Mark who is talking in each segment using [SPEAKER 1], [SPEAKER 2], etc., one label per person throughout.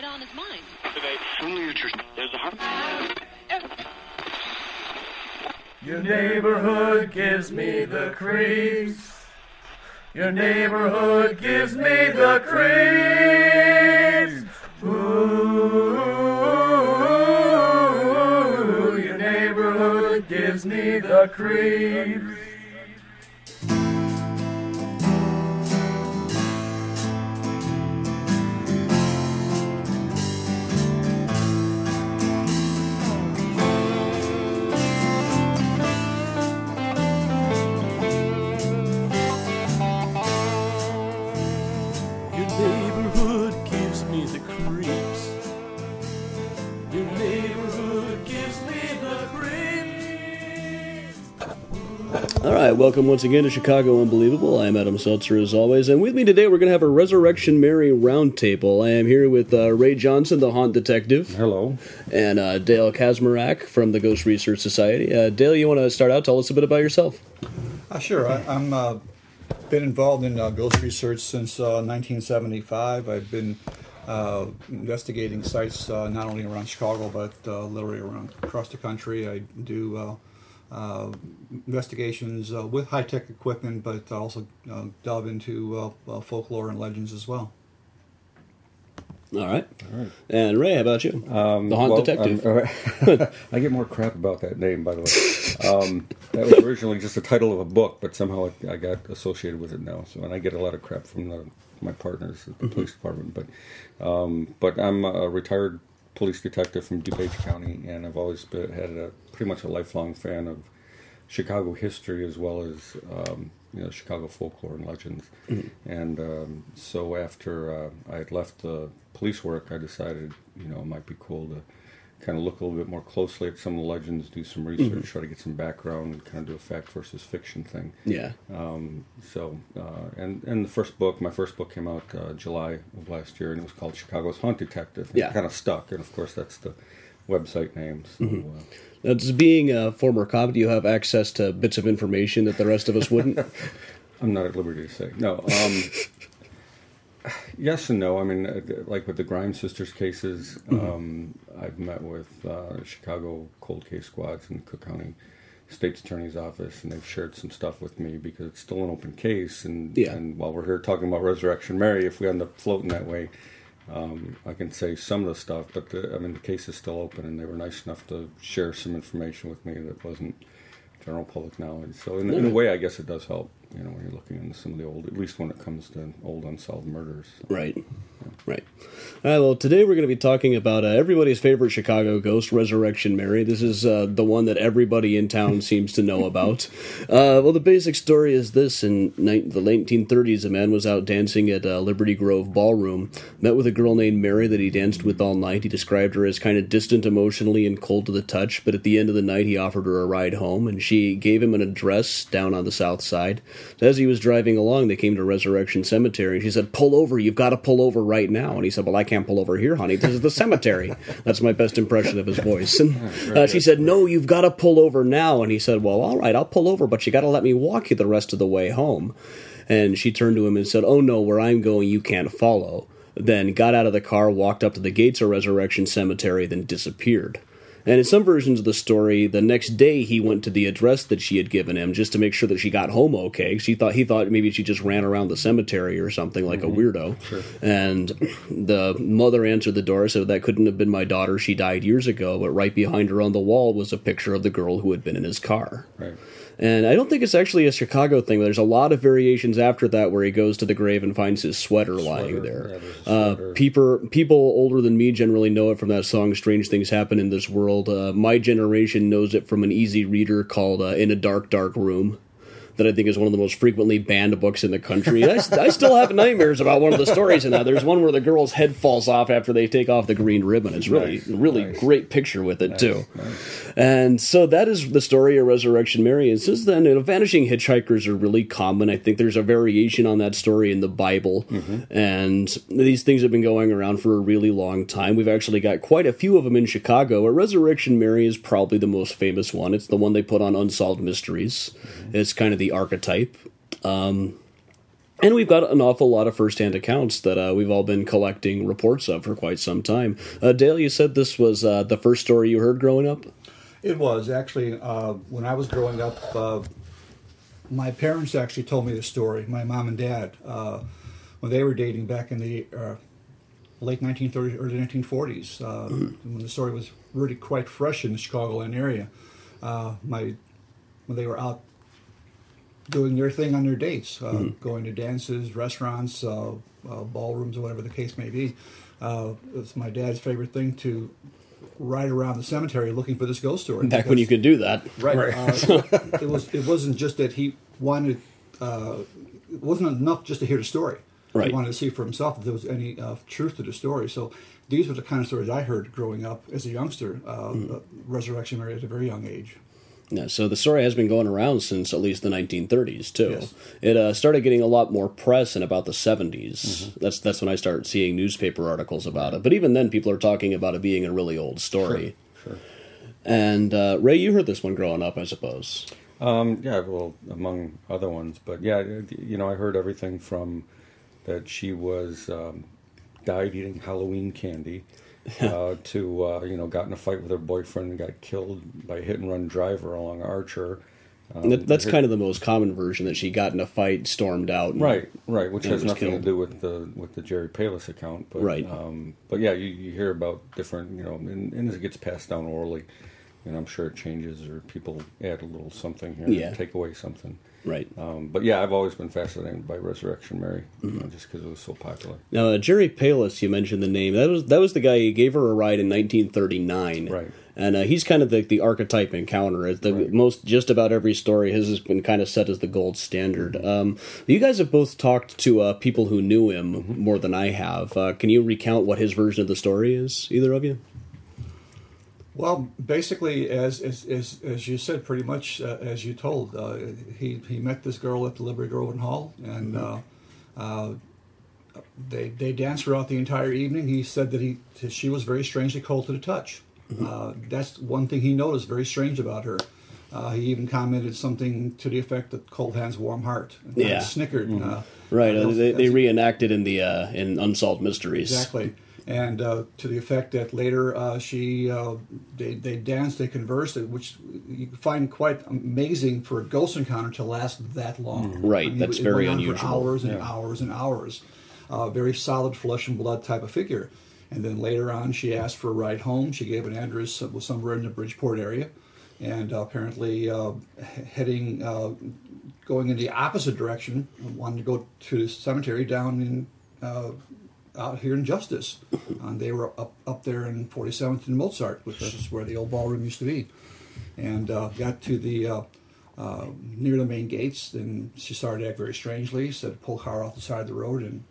[SPEAKER 1] it on his mind.
[SPEAKER 2] There's a heart.
[SPEAKER 3] Your neighborhood gives me the creeps. Your neighborhood gives me the creeps. Ooh, your neighborhood gives me the creeps.
[SPEAKER 4] All right, welcome once again to Chicago Unbelievable. I'm Adam Selzer as always, and with me today we're going to have a Resurrection Mary roundtable. I am here with uh, Ray Johnson, the haunt detective,
[SPEAKER 5] Hello.
[SPEAKER 4] and uh, Dale Kaczmarek from the Ghost Research Society. Uh, Dale, you want to start out? Tell us a bit about yourself.
[SPEAKER 6] Uh, sure. I, I'm uh, been involved in uh, ghost research since uh, 1975. I've been uh, investigating sites uh, not only around Chicago but uh, literally around across the country. I do investigations uh, with high tech equipment, but also uh, delve into uh, uh, folklore and legends as well.
[SPEAKER 4] All right. All right. And Ray, how about you?
[SPEAKER 5] Um,
[SPEAKER 4] the haunt
[SPEAKER 5] well,
[SPEAKER 4] detective.
[SPEAKER 5] um, I get more crap about that name, by the way. Um, that was originally just the title of a book, but somehow I, I got associated with it now. So, and I get a lot of crap from the, my partners at the
[SPEAKER 4] Mm-hmm.
[SPEAKER 5] police department. But, um, but I'm a retired police detective from DuPage County, and I've always been, had a pretty much a lifelong fan of Chicago history as well as um, you know Chicago folklore and legends. And um, so after uh, I had left the police work, I decided you know it might be cool to kind of look a little bit more closely at some of the legends, do some research, try to get some background, and kind of do a fact versus fiction thing.
[SPEAKER 4] yeah.
[SPEAKER 5] Um, so, uh, and and the first book, my first book came out uh, July of last year, and it was called Chicago's Haunt Detective.
[SPEAKER 4] Yeah.
[SPEAKER 5] It kind of stuck, and of course that's the website name. So, uh,
[SPEAKER 4] Now, just being a former cop, do you have access to bits of information that the rest of us wouldn't?
[SPEAKER 5] I'm not at liberty to say. No. Um, yes and no. I mean, uh, like with the Grimes sisters cases, um, I've met with uh, Chicago cold case squads and Cook County State's Attorney's Office, and they've shared some stuff with me because it's still an open case. And,
[SPEAKER 4] Yeah.
[SPEAKER 5] and while we're here talking about Resurrection Mary, if we end up floating that way, um, I can say some of the stuff, but the, I mean, the case is still open, and they were nice enough to share some information with me that wasn't general public knowledge. So, in, in a way, I guess it does help, you know, when you're looking into some of the old, at least when it comes to old unsolved murders.
[SPEAKER 4] Right. Right. All right. Well, today we're going to be talking about uh, everybody's favorite Chicago ghost, Resurrection Mary. This is uh, the one that everybody in town seems to know about. Uh, well, the basic story is this: in ni- the late 1930s, a man was out dancing at uh, Liberty Grove Ballroom, met with a girl named Mary that he danced with all night. He described her as kind of distant emotionally and cold to the touch, but at the end of the night, he offered her a ride home, and she gave him an address down on the south side. So as he was driving along, they came to Resurrection Cemetery, and she said, "Pull over! You've got to pull over right now." And he said, "Well, I can't pull over here, honey. This is the cemetery." That's my best impression of his voice. And uh, she said, "No, you've got to pull over now." And he said, "Well, all right, I'll pull over, but you got to let me walk you the rest of the way home." And she turned to him and said, "Oh no, where I'm going, you can't follow." Then got out of the car, walked up to the gates of Resurrection Cemetery, then disappeared. And in some versions of the story, the next day he went to the address that she had given him just to make sure that she got home okay. She thought he thought maybe she just ran around the cemetery or something like a mm-hmm. weirdo. Sure. And the mother answered the door, said that couldn't have been my daughter. She died years ago. But right behind her on the wall was a picture of the girl who had been in his car.
[SPEAKER 5] Right.
[SPEAKER 4] And I don't think it's actually a Chicago thing. There's a lot of variations after that where he goes to the grave and finds his sweater, lying there.
[SPEAKER 5] yeah,
[SPEAKER 4] uh, people, people older than me generally know it from that song "Strange Things Happen in This World." Uh, my generation knows it from an easy reader called uh, "In a Dark, Dark Room." That I think is one of the most frequently banned books in the country. I, I still have nightmares about one of the stories in that. There's one where the girl's head falls off after they take off the green ribbon. It's really,
[SPEAKER 5] Nice,
[SPEAKER 4] really
[SPEAKER 5] nice.
[SPEAKER 4] great picture with it too. And so that is the story of Resurrection Mary. And since then, you know, vanishing hitchhikers are really common. I think there's a variation on that story in the Bible. Mm-hmm. And these things have been going around for a really long time. We've actually got quite a few of them in Chicago. A Resurrection Mary is probably the most famous one. It's the one they put on Unsolved Mysteries. Mm-hmm. It's kind of the archetype. Um, And we've got an awful lot of firsthand accounts that uh, we've all been collecting reports of for quite some time. Uh, Dale, you said this was uh, the first story you heard growing up?
[SPEAKER 6] It was actually uh, when I was growing up. Uh, my parents actually told me the story. My mom and dad, uh, when they were dating back in the uh, late 1930s, early 1940s, uh, when the story was really quite fresh in the Chicagoland area. Uh, my when they were out doing their thing on their dates, uh, going to dances, restaurants, uh, uh, ballrooms, or whatever the case may be. Uh, it's my dad's favorite thing to ride around the cemetery looking for this ghost story.
[SPEAKER 4] Back when you
[SPEAKER 6] because-
[SPEAKER 4] could do that.
[SPEAKER 6] Right. Uh, it was. It wasn't just that he wanted. Uh, it wasn't enough just to hear the story.
[SPEAKER 4] Right.
[SPEAKER 6] He wanted to see for himself if there was any uh, truth to the story. So these were the kind of stories I heard growing up as a youngster. Uh,
[SPEAKER 4] Hmm.
[SPEAKER 6] uh, Resurrection Mary at a very young age.
[SPEAKER 4] Yeah, so the story has been going around since at least the 1930s too.
[SPEAKER 6] Yes.
[SPEAKER 4] It uh, started getting a lot more press in about the 70s. That's that's when I started seeing newspaper articles about it. But even then, people are talking about it being a really old story.
[SPEAKER 5] Sure.
[SPEAKER 4] And uh, Ray, you heard this one growing up, I suppose.
[SPEAKER 5] Um, yeah, well, among other ones, but yeah, you know, I heard everything from that she was um, died eating Halloween candy uh, to uh, you know got in a fight with her boyfriend and got killed by a hit and run driver along Archer. Um,
[SPEAKER 4] That, that's
[SPEAKER 5] her-
[SPEAKER 4] kind of the most common version that she got in a fight, stormed out. and-
[SPEAKER 5] Right, right, which has nothing
[SPEAKER 4] killed.
[SPEAKER 5] to do with the with the Jerry Palus account, but
[SPEAKER 4] Right.
[SPEAKER 5] Um, but yeah, you, you hear about different, you know, and, and as it gets passed down orally, and I'm sure it changes or people add a little something here,
[SPEAKER 4] Yeah.
[SPEAKER 5] take away something.
[SPEAKER 4] Right.
[SPEAKER 5] Um, but yeah, I've always been fascinated by Resurrection Mary,
[SPEAKER 4] Mm-hmm.
[SPEAKER 5] know, just because it was so popular.
[SPEAKER 4] Now, uh, Jerry Palus, you mentioned the name. That was that was the guy who gave her a ride in 1939.
[SPEAKER 5] Right.
[SPEAKER 4] And uh, he's kind of the, the archetype encounter. It's The
[SPEAKER 5] Right.
[SPEAKER 4] most just about every story his has been kind of set as the gold standard. Um, you guys have both talked to uh, people who knew him
[SPEAKER 5] Mm-hmm.
[SPEAKER 4] more than I have. Uh, can you recount what his version of the story is? Either of you?
[SPEAKER 6] Well, basically, as as as, as you said, pretty much uh, as you told, uh, he he met this girl at the Liberty Grove Hall, and uh, uh, they they danced throughout the entire evening. He said that he she was very strangely cold to the touch. Uh, that's one thing he noticed very strange about her. Uh, he even commented something to the effect that "cold hands, warm heart."
[SPEAKER 4] Yeah.
[SPEAKER 6] snickered. Uh,
[SPEAKER 4] Right. they, they reenacted in the uh, in Unsolved Mysteries.
[SPEAKER 6] Exactly. And uh, to the effect that later uh, she uh, they they danced, they conversed, which you find quite amazing for a ghost encounter to last that long.
[SPEAKER 4] Right, that's
[SPEAKER 6] it
[SPEAKER 4] very unusual.
[SPEAKER 6] Hours and
[SPEAKER 5] Yeah.
[SPEAKER 6] hours and hours. Uh, very solid flesh and blood type of figure. And then later on, she asked for a ride home. She gave an address that was somewhere in the Bridgeport area, and uh, apparently uh, heading uh, going in the opposite direction, wanted to go to the cemetery down in uh, out here in Justice. and they were up up there in 47th and Mozart, which is where the old ballroom used to be. And uh, got to the uh, uh, near the main gates, and she started to act very strangely. Said, "Pull the car off the side of the road," and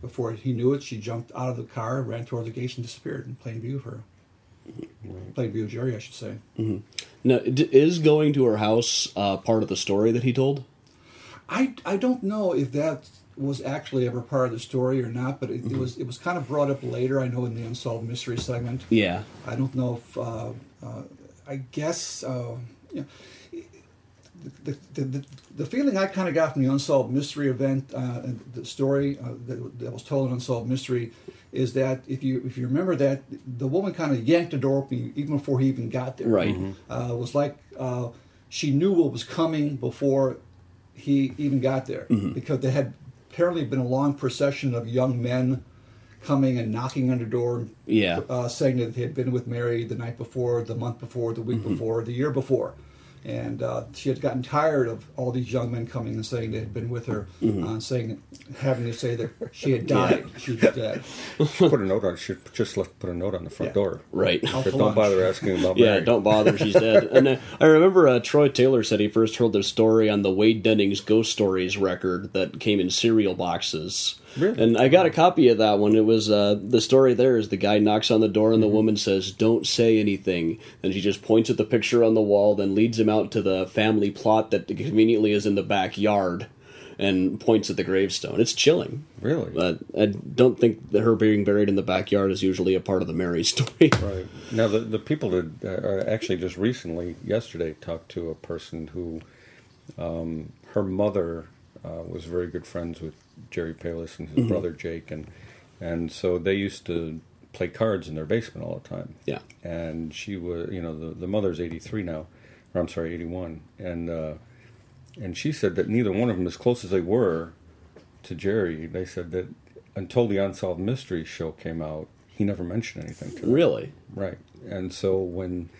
[SPEAKER 6] before he knew it, she jumped out of the car, ran towards the gates, and disappeared in plain view of her. Plain view of Jerry, I should say.
[SPEAKER 4] Now, d- is going to her house uh, part of the story that he told?
[SPEAKER 6] I, I don't know if that was actually ever part of the story or not, but it,
[SPEAKER 4] Mm-hmm.
[SPEAKER 6] it was it was kind of brought up later. I know in the unsolved mystery segment.
[SPEAKER 4] Yeah.
[SPEAKER 6] I don't know if uh, uh, I guess uh, you know, the, the, the, the feeling I kind of got from the unsolved mystery event, uh, and the story uh, that, that was told in unsolved mystery, is that if you if you remember that the woman kind of yanked the door open even before he even got there.
[SPEAKER 4] Right.
[SPEAKER 6] Uh, it was like uh, she knew what was coming before he even got there because they had apparently been a long procession of young men coming and knocking on the door
[SPEAKER 4] Yeah.
[SPEAKER 6] uh, saying that they had been with Mary the night before, the month before, the week before, the year before. And uh, she had gotten tired of all these young men coming and saying they had been with her, uh, saying, having to say that she had died, she was dead.
[SPEAKER 5] put a note on. Should just let put a note on the front
[SPEAKER 6] Yeah.
[SPEAKER 5] door.
[SPEAKER 4] Right.
[SPEAKER 6] Out
[SPEAKER 5] don't
[SPEAKER 6] lunch.
[SPEAKER 5] bother asking about
[SPEAKER 4] Yeah,
[SPEAKER 5] Mary.
[SPEAKER 4] don't bother. She's dead. And uh, I remember uh, Troy Taylor said he first heard the story on the Wade Dennings Ghost Stories record that came in cereal boxes.
[SPEAKER 5] Really?
[SPEAKER 4] And I got a copy of that one. It was uh, the story. There is the guy knocks on the door
[SPEAKER 5] Mm-hmm.
[SPEAKER 4] and the woman says, "Don't say anything." And she just points at the picture on the wall, then leads him out to the family plot that conveniently is in the backyard, and points at the gravestone. It's chilling.
[SPEAKER 5] Really?
[SPEAKER 4] But I don't think that her being buried in the backyard is usually a part of the Mary story.
[SPEAKER 5] Right now, the the people that uh, actually just recently, yesterday, talked to a person who, um, her mother uh, was very good friends with Jerry Palus and his brother Jake, and and so they used to play cards in their basement all the time.
[SPEAKER 4] Yeah.
[SPEAKER 5] And she was, you know, the, the mother's 83 now, or I'm sorry, 81. And, uh, and she said that neither one of them, as close as they were to Jerry, they said that until the Unsolved Mysteries show came out, he never mentioned anything to them.
[SPEAKER 4] Really?
[SPEAKER 5] Right. And so when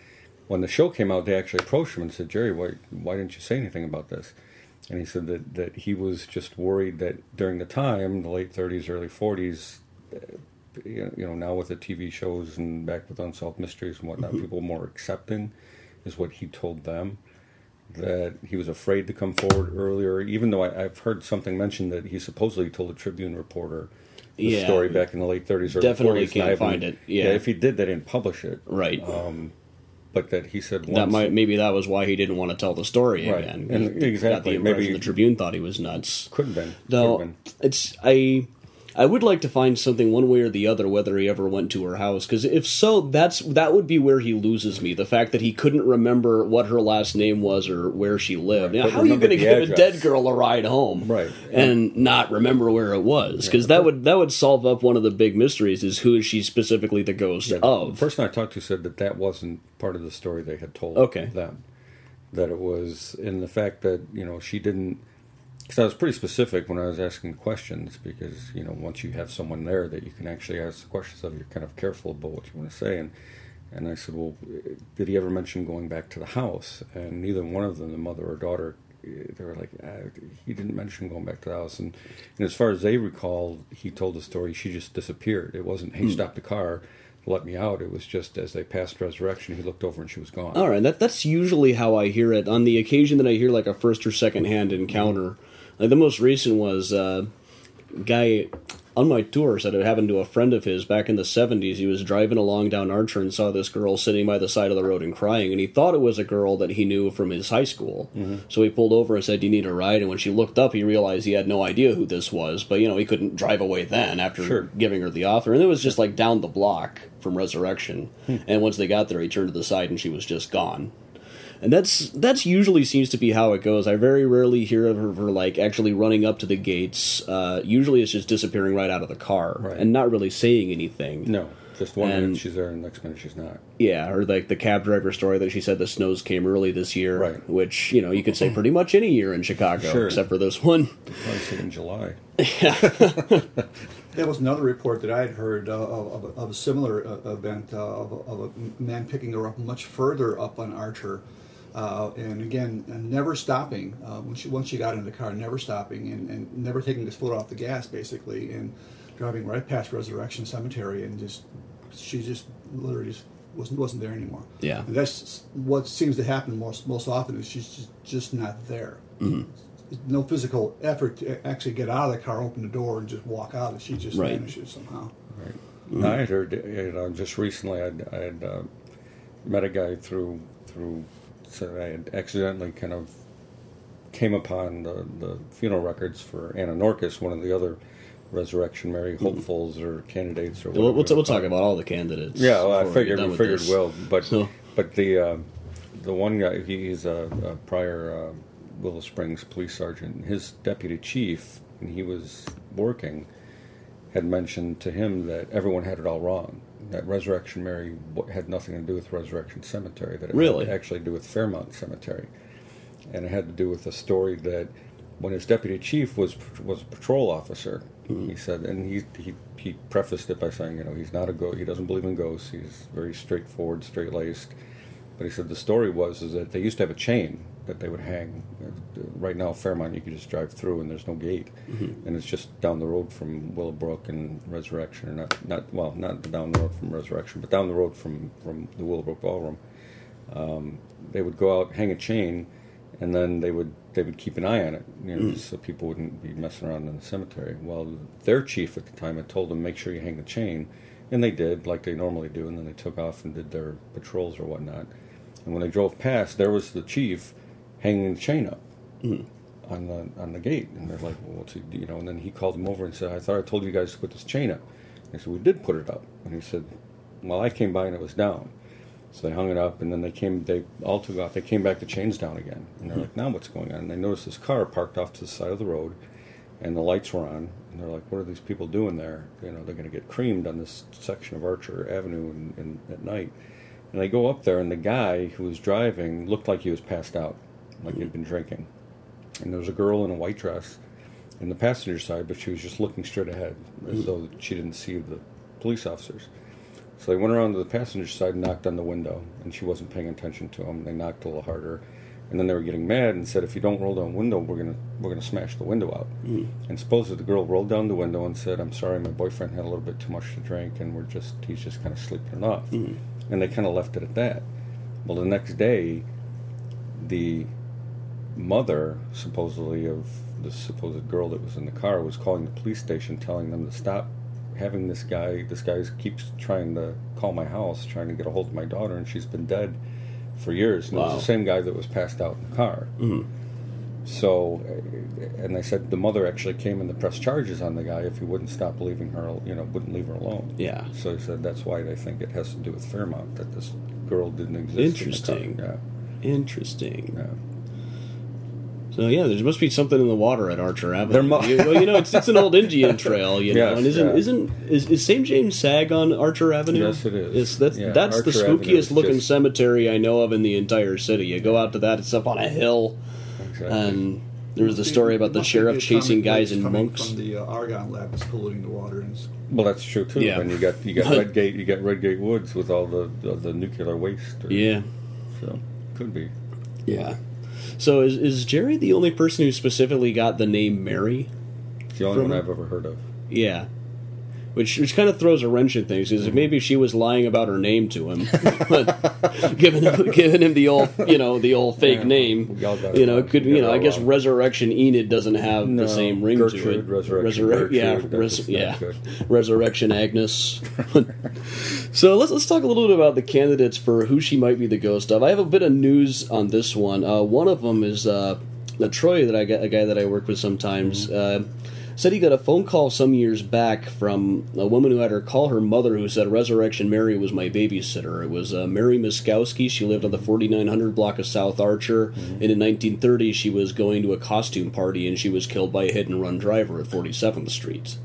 [SPEAKER 5] when the show came out, they actually approached him and said, Jerry, why, why didn't you say anything about this? And he said that, that he was just worried that during the time, the late 30s, early 40s, uh, you know, now with the TV shows and back with Unsolved Mysteries and whatnot, people more accepting is what he told them. That he was afraid to come forward earlier, even though I, I've heard something mentioned that he supposedly told a Tribune reporter the
[SPEAKER 4] Yeah.
[SPEAKER 5] story back in the late 30s or
[SPEAKER 4] Definitely
[SPEAKER 5] 40s. and
[SPEAKER 4] can't find it, yeah.
[SPEAKER 5] if he did, they didn't publish it.
[SPEAKER 4] Right.
[SPEAKER 5] But that he said once,
[SPEAKER 4] that might maybe that was why he didn't want to tell the story
[SPEAKER 5] Right.
[SPEAKER 4] again.
[SPEAKER 5] And exactly, maybe-
[SPEAKER 4] the Tribune thought he was nuts.
[SPEAKER 5] could have been.
[SPEAKER 4] No,
[SPEAKER 5] Could have been.
[SPEAKER 4] it's I. I would like to find something one way or the other whether he ever went to her house because if so, that's that would be where he loses me. The fact that he couldn't remember what her last name was or where she lived. Now, how are you going to give a dead girl a ride home,
[SPEAKER 5] Right.
[SPEAKER 4] and not remember where it was? Because that would that would solve up one of the big mysteries: is who is she specifically the ghost
[SPEAKER 5] Yeah,
[SPEAKER 4] of?
[SPEAKER 5] The person I talked to said that that wasn't part of the story they had told
[SPEAKER 4] Okay.
[SPEAKER 5] them. That it was in the fact that you know she didn't. Because I was pretty specific when I was asking questions, because you know once you have someone there that you can actually ask the questions of, you're kind of careful about what you want to say. And and I said, well, did he ever mention going back to the house? And neither one of them, the mother or daughter, they were like, ah, he didn't mention going back to the house. And, and as far as they recall, he told the story. She just disappeared. It wasn't, hey, stop the car, let me out. It was just as they passed Resurrection, he looked over and she was gone.
[SPEAKER 4] All right, that that's usually how I hear it. On the occasion that I hear like a first or second hand encounter, like the most recent was uh, guy on my tour said it happened to a friend of his back in the seventies. He was driving along down Archer and saw this girl sitting by the side of the road and crying, and he thought it was a girl that he knew from his high school. So he pulled over and said, "Do you need a ride?" And when she looked up, he realized he had no idea who this was. But you know, he couldn't drive away then after
[SPEAKER 5] Sure.
[SPEAKER 4] giving her the offer, and it was just like down the block from Resurrection. And once they got there, he turned to the side and she was just gone. And that's that's usually seems to be how it goes. I very rarely hear of her, her like actually running up to the gates. Uh, usually, it's just disappearing right out of the car
[SPEAKER 5] Right.
[SPEAKER 4] and not really saying anything.
[SPEAKER 5] No, just one
[SPEAKER 4] And-
[SPEAKER 5] minute she's there and the next minute she's not.
[SPEAKER 4] Yeah, or like the cab driver story that she said the snows came early this year,
[SPEAKER 5] Right.
[SPEAKER 4] Which you know you could say pretty much any year in Chicago
[SPEAKER 5] Sure.
[SPEAKER 4] except for this one.
[SPEAKER 5] Probably say in July.
[SPEAKER 6] There was another report that I had heard uh, of, of, of a similar uh, event uh, of, of a man picking her up much further up on Archer, uh, and again, never stopping uh, when she once she got in the car, never stopping and, and never taking his foot off the gas, basically, and driving right past Resurrection Cemetery, and just she just literally just wasn't wasn't there anymore.
[SPEAKER 4] Yeah.
[SPEAKER 6] and that's what seems to happen most most often is she's just, just not there. No physical effort to actually get out of the car, open the door, and just walk out. And she just
[SPEAKER 4] Right.
[SPEAKER 6] vanishes somehow.
[SPEAKER 5] Right. I had heard, you know, just recently, I'd, I had uh, met a guy through through. So I had accidentally kind of came upon the, the funeral records for Anna Norcus, one of the other Resurrection Mary hopefuls or candidates or
[SPEAKER 4] We'll,
[SPEAKER 5] whatever.
[SPEAKER 4] we'll, we'll talk about all the candidates.
[SPEAKER 5] Yeah, well, I figured we figured
[SPEAKER 4] this.
[SPEAKER 5] will, but
[SPEAKER 4] So-
[SPEAKER 5] but the uh, the one guy he's a, a prior uh, Willow Springs police sergeant. His deputy chief, when he was working, had mentioned to him that everyone had it all wrong. That Resurrection Mary had nothing to do with Resurrection Cemetery. That it
[SPEAKER 4] Really?
[SPEAKER 5] had actually to do with Fairmount Cemetery, and it had to do with a story that when his deputy chief was was a patrol officer, mm-hmm. he said, and he he he prefaced it by saying, you know, he's not a ghost. He doesn't believe in ghosts. He's very straightforward, straight laced. But he said the story was is that they used to have a chain that they would hang. Right now, Fairmount, you can just drive through and there's no gate, and it's just down the road from Willowbrook and Resurrection, or not not well, not down the road from Resurrection, but down the road from from the Willowbrook Ballroom. Um, they would go out, hang a chain, and then they would they would keep an eye on it, you know, just so people wouldn't be messing around in the cemetery. Well, their chief at the time had told them make sure you hang the chain, and they did like they normally do, and then they took off and did their patrols or whatnot. And when they drove past, there was the chief hanging the chain up mm. on the on the gate, and they're like, "Well, what's he?" do?" You know, and then he called them over and said, "I thought I told you guys to put this chain up." They said, "We did put it up," and he said, "Well, I came by and it was down." So they hung it up, and then they came. They all took off. They came back. The chains down again, and they're hmm. like, "Now what's going on?" And they noticed this car parked off to the side of the road, and the lights were on. And they're like, "What are these people doing there? You know, they're going to get creamed on this section of Archer Avenue at night." And they go up there, and the guy who was driving looked like he was passed out, like he'd been drinking. And there was a girl in a white dress in the passenger side, but she was just looking straight ahead, as hmm. though she didn't see the police officers. So they went around to the passenger side and knocked on the window, and she wasn't paying attention to them. They knocked a little harder, and then they were getting mad and said, "If you don't roll down the window, we're gonna we're gonna smash the window out." Hmm. And supposedly the girl rolled down the window and said, "I'm sorry, my boyfriend had a little bit too much to drink, and we're just he's just kind of sleeping it off." Hmm. And they kind of left it at that. Well, the next day, the mother, supposedly of the supposed girl that was in the car, was calling the police station, telling them to stop having this guy. This guy keeps trying to call my house, trying to get a hold of my daughter, and she's been dead for years. And it was the same guy that was passed out in the car. So, uh, and they said the mother actually came in to press charges on the guy if he wouldn't stop leaving her, you know, wouldn't leave her alone.
[SPEAKER 4] Yeah.
[SPEAKER 5] So he said that's why they think it has to do with Fairmount that this girl didn't exist.
[SPEAKER 4] Interesting.
[SPEAKER 5] In car.
[SPEAKER 4] Interesting.
[SPEAKER 5] Yeah. Yeah.
[SPEAKER 4] So yeah, there must be something in the water at Archer Avenue.
[SPEAKER 5] There mu-
[SPEAKER 4] you, well, you know, it's, it's an old Indian trail, you know,
[SPEAKER 5] Yes,
[SPEAKER 4] and isn't
[SPEAKER 5] yeah.
[SPEAKER 4] isn't is, is St. James Sag on Archer Avenue?
[SPEAKER 5] Yes, it is.
[SPEAKER 4] It's, that's
[SPEAKER 5] Yeah,
[SPEAKER 4] that's the
[SPEAKER 5] Archer Avenue
[SPEAKER 4] spookiest
[SPEAKER 5] is
[SPEAKER 4] looking
[SPEAKER 5] just-
[SPEAKER 4] cemetery I know of in the entire city. You go out to that; it's up on a hill,
[SPEAKER 5] Exactly.
[SPEAKER 4] and there was the story about the sheriff chasing guys
[SPEAKER 6] waste
[SPEAKER 4] in
[SPEAKER 6] coming
[SPEAKER 4] monks.
[SPEAKER 6] from the uh, Argonne lab that's polluting the water. And it's-
[SPEAKER 5] well, that's true too.
[SPEAKER 4] Yeah.
[SPEAKER 5] And you got you got Redgate, you got Redgate Woods with all the the, the nuclear waste. or-
[SPEAKER 4] Yeah,
[SPEAKER 5] So could be.
[SPEAKER 4] yeah. So is is Jerry the only person who specifically got the name Mary?
[SPEAKER 5] It's the only
[SPEAKER 4] From-
[SPEAKER 5] one I've ever heard of.
[SPEAKER 4] Yeah. Which, which kind of throws a wrench in things because maybe she was lying about her name to him, but giving him giving him the old you know the old fake
[SPEAKER 5] Yeah,
[SPEAKER 4] name.
[SPEAKER 5] we all got it
[SPEAKER 4] You know, could you know I guess. Resurrection Enid doesn't have
[SPEAKER 5] No,
[SPEAKER 4] the same ring to it.
[SPEAKER 5] Resurrection
[SPEAKER 4] Resurre- yeah,
[SPEAKER 5] Gertrude, that
[SPEAKER 4] res- yeah. Resurrection Agnes. so let's let's talk a little bit about the candidates for who she might be the ghost of. I have a bit of news on this one. Uh, one of them is uh, Troy that I got a guy that I work with sometimes. Uh, said he got a phone call some years back from a woman who had her call her mother who said Resurrection Mary was my babysitter. It was uh, Mary Miskowski. She lived on the 4900 block of South Archer. And in 1930, she was going to a costume party and she was killed by a hit and run driver at 47th Street.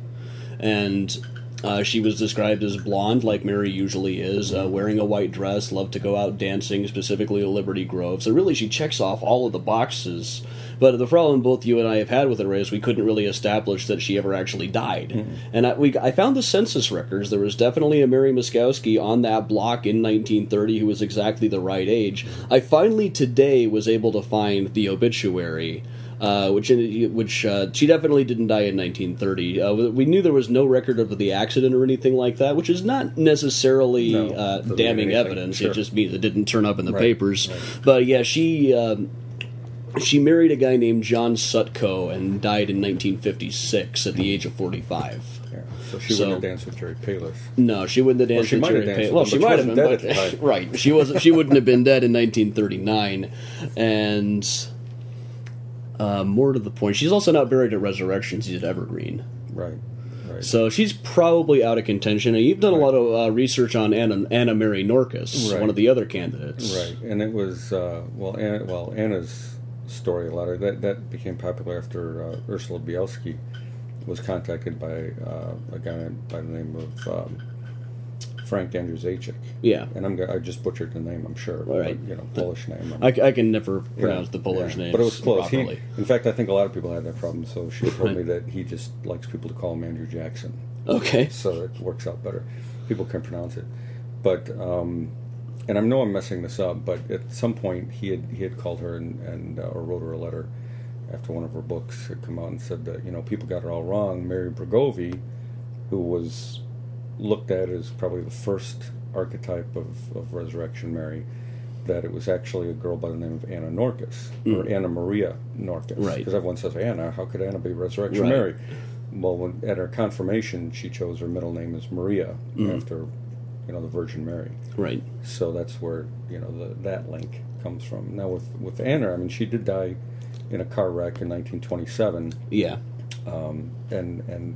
[SPEAKER 4] And uh, she was described as blonde, like Mary usually is, uh, wearing a white dress, loved to go out dancing, specifically at Liberty Grove. So really, she checks off all of the boxes. But the problem both you and I have had with her is we couldn't really establish that she ever actually died. And I, we, I found the census records. There was definitely a Mary Miskowski on that block in 1930 who was exactly the right age. I finally today was able to find the obituary uh, which which uh, she definitely didn't die in 1930. Uh, we knew there was no record of the accident or anything like that, which is not necessarily
[SPEAKER 5] No,
[SPEAKER 4] uh, damning evidence.
[SPEAKER 5] sure.
[SPEAKER 4] It just means it didn't turn up in the
[SPEAKER 5] Right,
[SPEAKER 4] papers.
[SPEAKER 5] right.
[SPEAKER 4] But yeah, she. Um, she married a guy named John Sutko and died in 1956 at the age of 45.
[SPEAKER 5] Yeah. So she
[SPEAKER 4] So-
[SPEAKER 5] wouldn't have danced with Jerry Palus.
[SPEAKER 4] No, she wouldn't have danced
[SPEAKER 5] she
[SPEAKER 4] with Jerry
[SPEAKER 5] with
[SPEAKER 4] Well, she might have been,
[SPEAKER 5] wasn't
[SPEAKER 4] but
[SPEAKER 5] at the time.
[SPEAKER 4] right, she wasn't. She wouldn't have been dead in 1939, and uh, more to the point, she's also not buried at Resurrection. She's at Evergreen,
[SPEAKER 5] Right. Right.
[SPEAKER 4] so she's probably out of contention. And you've done a lot of uh, research on Anna, Anna Mary Norcus,
[SPEAKER 5] Right.
[SPEAKER 4] one of the other candidates.
[SPEAKER 5] Right, and it was uh, well, Anna, well, Anna's story a lot of that that became popular after uh, Ursula Bielski was contacted by uh, a guy by the name of um, Frank Andrzejczyk.
[SPEAKER 4] Yeah.
[SPEAKER 5] and I'm I just butchered the name, I'm sure,
[SPEAKER 4] All right.
[SPEAKER 5] but, you know, Polish name.
[SPEAKER 4] I, I can never
[SPEAKER 5] Yeah,
[SPEAKER 4] pronounce the Polish
[SPEAKER 5] yeah.
[SPEAKER 4] name,
[SPEAKER 5] but it was close. He, in fact, I think a lot of people had that problem. So she told me that he just likes people to call him Andrew Jackson
[SPEAKER 4] okay.
[SPEAKER 5] so it works out better. People can pronounce it, but um, and I know I'm messing this up, but at some point he had he had called her and, and uh, or wrote her a letter after one of her books had come out and said that you know people got it all wrong. Mary Bregovy, who was looked at as probably the first archetype of, of Resurrection Mary, that it was actually a girl by the name of Anna Norcus or Anna Maria Norcus.
[SPEAKER 4] Right.
[SPEAKER 5] Because everyone says Anna, how could Anna be Resurrection
[SPEAKER 4] Right.
[SPEAKER 5] Mary? Well, when, at her confirmation, she chose her middle name as Maria
[SPEAKER 4] Mm.
[SPEAKER 5] after, you know, the Virgin Mary.
[SPEAKER 4] Right.
[SPEAKER 5] So that's where you know the, that link comes from. Now with with Anna, I mean, she did die in a car wreck in 1927,
[SPEAKER 4] Yeah.
[SPEAKER 5] um, and and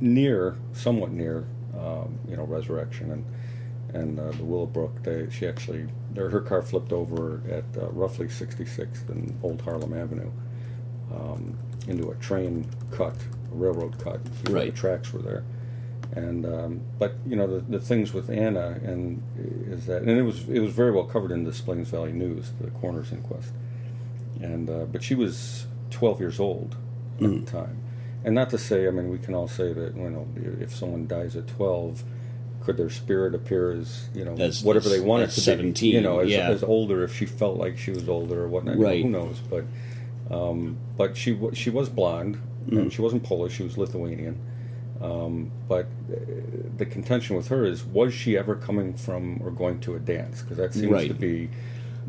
[SPEAKER 5] near, somewhat near, um, you know, resurrection, and and uh, the Willowbrook. They, she actually, her car flipped over at uh, roughly 66th and Old Harlem Avenue um, into a train cut, a railroad cut.
[SPEAKER 4] Right.
[SPEAKER 5] The tracks were there. And um, but you know the, the things with Anna and is that and it was it was very well covered in the Des Plaines Valley News the coroner's inquest and uh, but she was 12 years old at
[SPEAKER 4] Mm.
[SPEAKER 5] the time and not to say i mean we can all say that you know if someone dies at 12 could their spirit appear as you know
[SPEAKER 4] As-
[SPEAKER 5] whatever they
[SPEAKER 4] as-
[SPEAKER 5] want it to
[SPEAKER 4] 17,
[SPEAKER 5] be you know as,
[SPEAKER 4] yeah.
[SPEAKER 5] as older if she felt like she was older or whatnot You know,
[SPEAKER 4] Right.
[SPEAKER 5] who knows but um, but she she was blonde
[SPEAKER 4] Mm.
[SPEAKER 5] and she wasn't polish she was lithuanian um, but uh, the contention with her is was she ever coming from or going to a dance because that seems
[SPEAKER 4] Right.
[SPEAKER 5] to be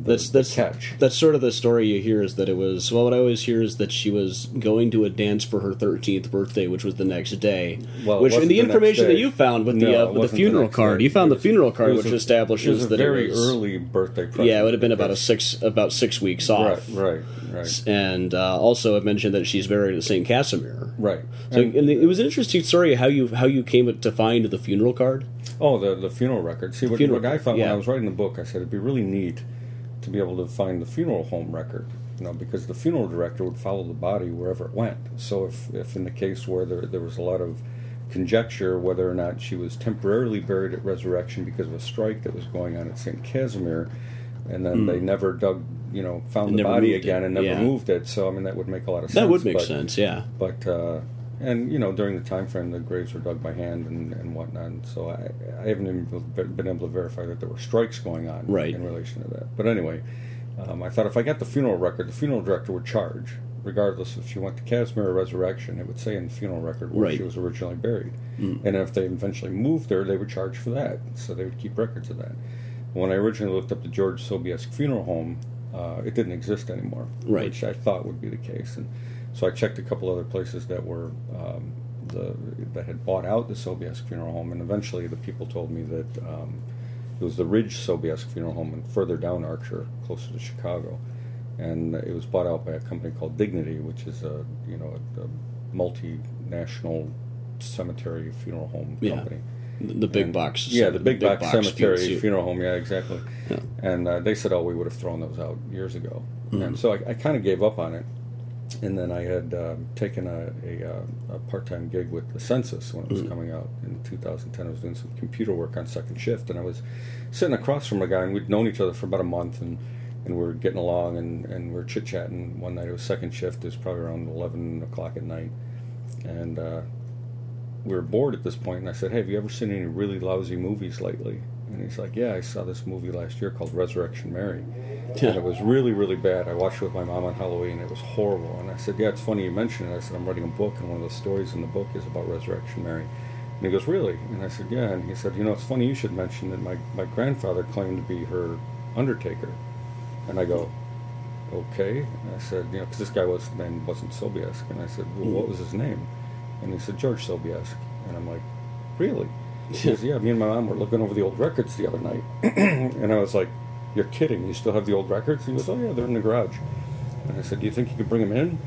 [SPEAKER 4] That's that's
[SPEAKER 5] catch
[SPEAKER 4] That's sort of the story you hear is that it was. Well, what I always hear is that she was going to a dance for her thirteenth birthday, which was the next day.
[SPEAKER 5] Well,
[SPEAKER 4] which in the
[SPEAKER 5] the
[SPEAKER 4] information that you found with
[SPEAKER 5] No,
[SPEAKER 4] the uh, with the
[SPEAKER 5] wasn't the
[SPEAKER 4] funeral card,
[SPEAKER 5] day.
[SPEAKER 4] you found the funeral card, which
[SPEAKER 5] a-
[SPEAKER 4] establishes
[SPEAKER 5] it was
[SPEAKER 4] that
[SPEAKER 5] very
[SPEAKER 4] it was
[SPEAKER 5] early birthday present.
[SPEAKER 4] Yeah, it would have been about a six about six weeks off.
[SPEAKER 5] Right, right, right,
[SPEAKER 4] And uh, also, it mentioned that she's buried at St. Casimir.
[SPEAKER 5] right.
[SPEAKER 4] So,
[SPEAKER 5] And-
[SPEAKER 4] and it was an interesting story how you how you came to find the funeral card.
[SPEAKER 5] oh, the the funeral record. See, what,
[SPEAKER 4] funeral
[SPEAKER 5] what I found when
[SPEAKER 4] yeah.
[SPEAKER 5] I was writing the book, I said it'd be really neat to be able to find the funeral home record. You know, because the funeral director would follow the body wherever it went. So if, if in the case where there there was a lot of conjecture whether or not she was temporarily buried at Resurrection because of a strike that was going on at St. Casimir, and then they never dug, you know, found the
[SPEAKER 4] Hmm.
[SPEAKER 5] Body
[SPEAKER 4] moved it,
[SPEAKER 5] again and never
[SPEAKER 4] yeah.
[SPEAKER 5] moved it. So I mean, that would make a lot of sense.
[SPEAKER 4] That would make
[SPEAKER 5] but-
[SPEAKER 4] sense. Yeah.
[SPEAKER 5] but uh, and you know during the time frame the graves were dug by hand and, and whatnot and so I, I haven't even been- been able to verify that there were strikes going on
[SPEAKER 4] Right.
[SPEAKER 5] in relation to that but anyway um, I thought if I got the funeral record the funeral director would charge regardless if she went to Casimir or Resurrection it would say in the funeral record where
[SPEAKER 4] Right.
[SPEAKER 5] she was originally buried and if they eventually moved her they would charge for that so they would keep records of that when I originally looked up the George Sobiesk funeral home uh, it didn't exist anymore
[SPEAKER 4] Right.
[SPEAKER 5] which I thought would be the case. And so I checked a couple other places that were um, the that had bought out the Sobiesk Funeral Home, and eventually the people told me that um, it was the Ridge Sobiesk Funeral Home, and further down Archer, closer to Chicago, and it was bought out by a company called Dignity, which is a you know a, a multinational cemetery funeral home
[SPEAKER 4] Yeah.
[SPEAKER 5] company.
[SPEAKER 4] The, the big
[SPEAKER 5] And-
[SPEAKER 4] box.
[SPEAKER 5] Yeah, the big, box, cemetery
[SPEAKER 4] funeral-
[SPEAKER 5] funeral home. Yeah, exactly.
[SPEAKER 4] Yeah.
[SPEAKER 5] And uh, they said, "Oh, we would have thrown those out years ago."
[SPEAKER 4] Mm-hmm.
[SPEAKER 5] And so I, I kind of gave up on it. And then I had um taken a, a, uh, a part-time gig with the Census when it
[SPEAKER 4] Mm-hmm.
[SPEAKER 5] was coming out in 2010. I was doing some computer work on second shift, and I was sitting across from a guy, and we'd known each other for about a month, and and we were getting along, and, and we are chit chatting. One night it was second shift. It was probably around 11 o'clock at night, and uh, we were bored at this point, and I said, "Hey, have you ever seen any really lousy movies lately?" And he's like, "Yeah, I saw this movie last year called Resurrection Mary,
[SPEAKER 4] Yeah.
[SPEAKER 5] and it was really, really bad. I watched it with my mom on Halloween. It was horrible." And I said, "Yeah, it's funny you mention it." I said, "I'm writing a book, and one of the stories in the book is about Resurrection Mary." And he goes, "Really?" And I said, "Yeah." And he said, "You know, it's funny you should mention that my my grandfather claimed to be her undertaker." And I go, "Okay." And I said, "You know, because this guy was name wasn't Sobiesk." And I said, "Well, what mm. was his name?" And he said, George Sobiesk. And I'm like, really? He says, yeah, me and my mom were looking over the old records the other night. and I was like, you're kidding. You still have the old records? He goes, oh, yeah, they're in the garage. And I said, do you think you could bring them in?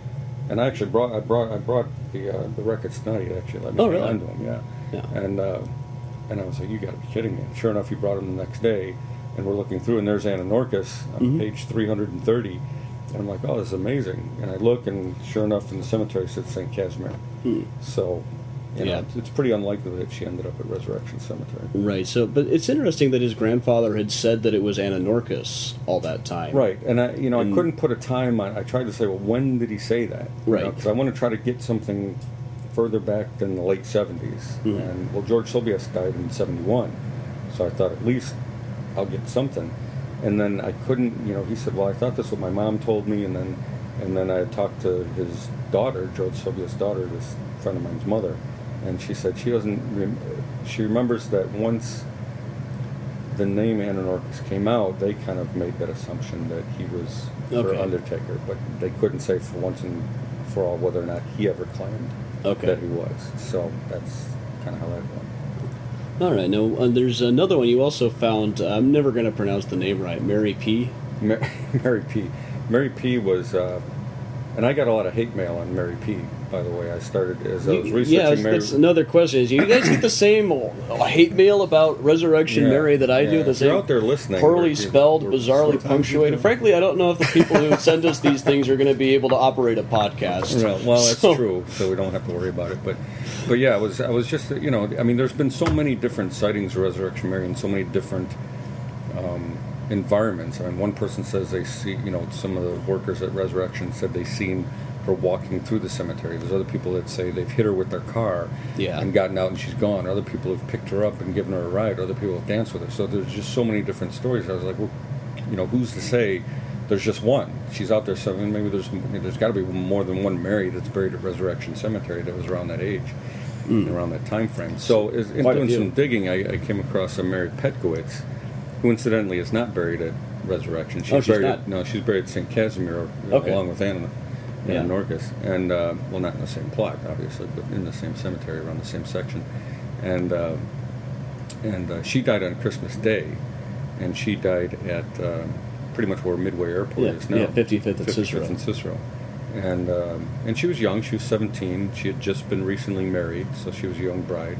[SPEAKER 5] And I actually brought, I brought, I brought the uh, the records tonight. He actually let me
[SPEAKER 4] Oh, really?
[SPEAKER 5] them, yeah.
[SPEAKER 4] Yeah.
[SPEAKER 5] And uh, and I was like, you got to be kidding me. And sure enough, he brought them the next day. And we're looking through, and there's Anna Norcus on
[SPEAKER 4] Mm-hmm.
[SPEAKER 5] page 330. And I'm like, oh, this is amazing. And I look, and sure enough, in the cemetery says St. Casimir. So, you know,
[SPEAKER 4] Yeah.
[SPEAKER 5] it's, it's pretty unlikely that she ended up at Resurrection Cemetery.
[SPEAKER 4] Right. So, but it's interesting that his grandfather had said that it was Anna Norcus all that time.
[SPEAKER 5] Right, and I, you know,
[SPEAKER 4] And-
[SPEAKER 5] I couldn't put a time on. I tried to say, well, when did he say that?
[SPEAKER 4] Right.
[SPEAKER 5] Because I want to try to get something further back than the late 70s.
[SPEAKER 4] Mhm.
[SPEAKER 5] And well, George Sobiesk died in '71, so I thought at least I'll get something. And then I couldn't. You know, he said, well, I thought this was what my mom told me, and then and then I talked to his daughter, George Sobiesk's daughter, this friend of mine's mother, and she said she doesn't. Rem- she remembers that once the name Anna Norcus came out, they kind of made that assumption that he was
[SPEAKER 4] Okay.
[SPEAKER 5] her undertaker, but they couldn't say for once and for all whether or not he ever claimed
[SPEAKER 4] Okay.
[SPEAKER 5] that he was. So that's kind of how that went.
[SPEAKER 4] All right. Now, uh, there's another one you also found. uh, I'm never going to pronounce the name right. Mary P.
[SPEAKER 5] Ma- Mary P. Mary P. was, uh, and I got a lot of hate mail on Mary P. by the way. I started as I was
[SPEAKER 4] You-
[SPEAKER 5] researching
[SPEAKER 4] yeah, that's,
[SPEAKER 5] Mary.
[SPEAKER 4] that's another question. Is you guys get the same hate mail about Resurrection
[SPEAKER 5] Yeah,
[SPEAKER 4] Mary that I
[SPEAKER 5] yeah.
[SPEAKER 4] do? The same
[SPEAKER 5] you're out there listening,
[SPEAKER 4] poorly spelled, bizarrely punctuated. Frankly, I don't know if the people who send us these things are going to be able to operate a podcast.
[SPEAKER 5] Well, well, that's
[SPEAKER 4] So-
[SPEAKER 5] true, so we don't have to worry about it. But, but yeah, I was I was just you know I mean, there's been so many different sightings of Resurrection Mary and so many different um, environments. I mean, one person says they see you know some of the workers at Resurrection said they seen her walking through the cemetery. There's other people that say they've hit her with their car
[SPEAKER 4] Yeah.
[SPEAKER 5] and gotten out and she's gone. Other people have picked her up and given her a ride. Other people have danced with her. So there's just so many different stories. I was like, well, you know, who's to say there's just one? She's out there, so maybe there's there's got to be more than one Mary that's buried at Resurrection Cemetery that was around that age, hmm. around that time frame. So as, in.
[SPEAKER 4] Quite
[SPEAKER 5] doing some digging, I, I came across a Mary Petkowitz, who incidentally is not buried at Resurrection. She's,
[SPEAKER 4] Oh, she's
[SPEAKER 5] buried
[SPEAKER 4] not?
[SPEAKER 5] At, no, she's buried at St. Casimir
[SPEAKER 4] Okay.
[SPEAKER 5] along with Anna.
[SPEAKER 4] Yeah.
[SPEAKER 5] Anna Norcus, and uh, well, not in the same plot, obviously, but in the same cemetery around the same section, and uh, and uh, she died on Christmas Day, and she died at um, pretty much where Midway Airport
[SPEAKER 4] Yeah,
[SPEAKER 5] is now.
[SPEAKER 4] yeah, 55th and Cicero.
[SPEAKER 5] and Cicero. And um, and she was young. She was 17. She had just been recently married, so she was a young bride.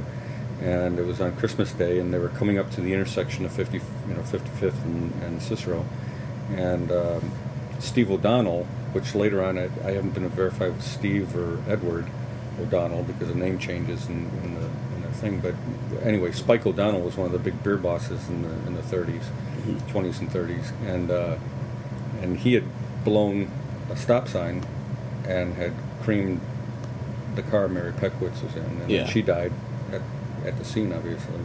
[SPEAKER 5] And it was on Christmas Day, and they were coming up to the intersection of 50, you know, 55th and, and Cicero, and um, Steve O'Donnell, which later on I, I haven't been verified with Steve or Edward O'Donnell because the name changes in, in the in the thing. But anyway, Spike O'Donnell was one of the big beer bosses in the in the 30s, 20s and 30s, and uh, and he had blown a stop sign and had creamed the car Mary Peckwitz was in, and
[SPEAKER 4] Yeah.
[SPEAKER 5] she died at, at the scene, obviously,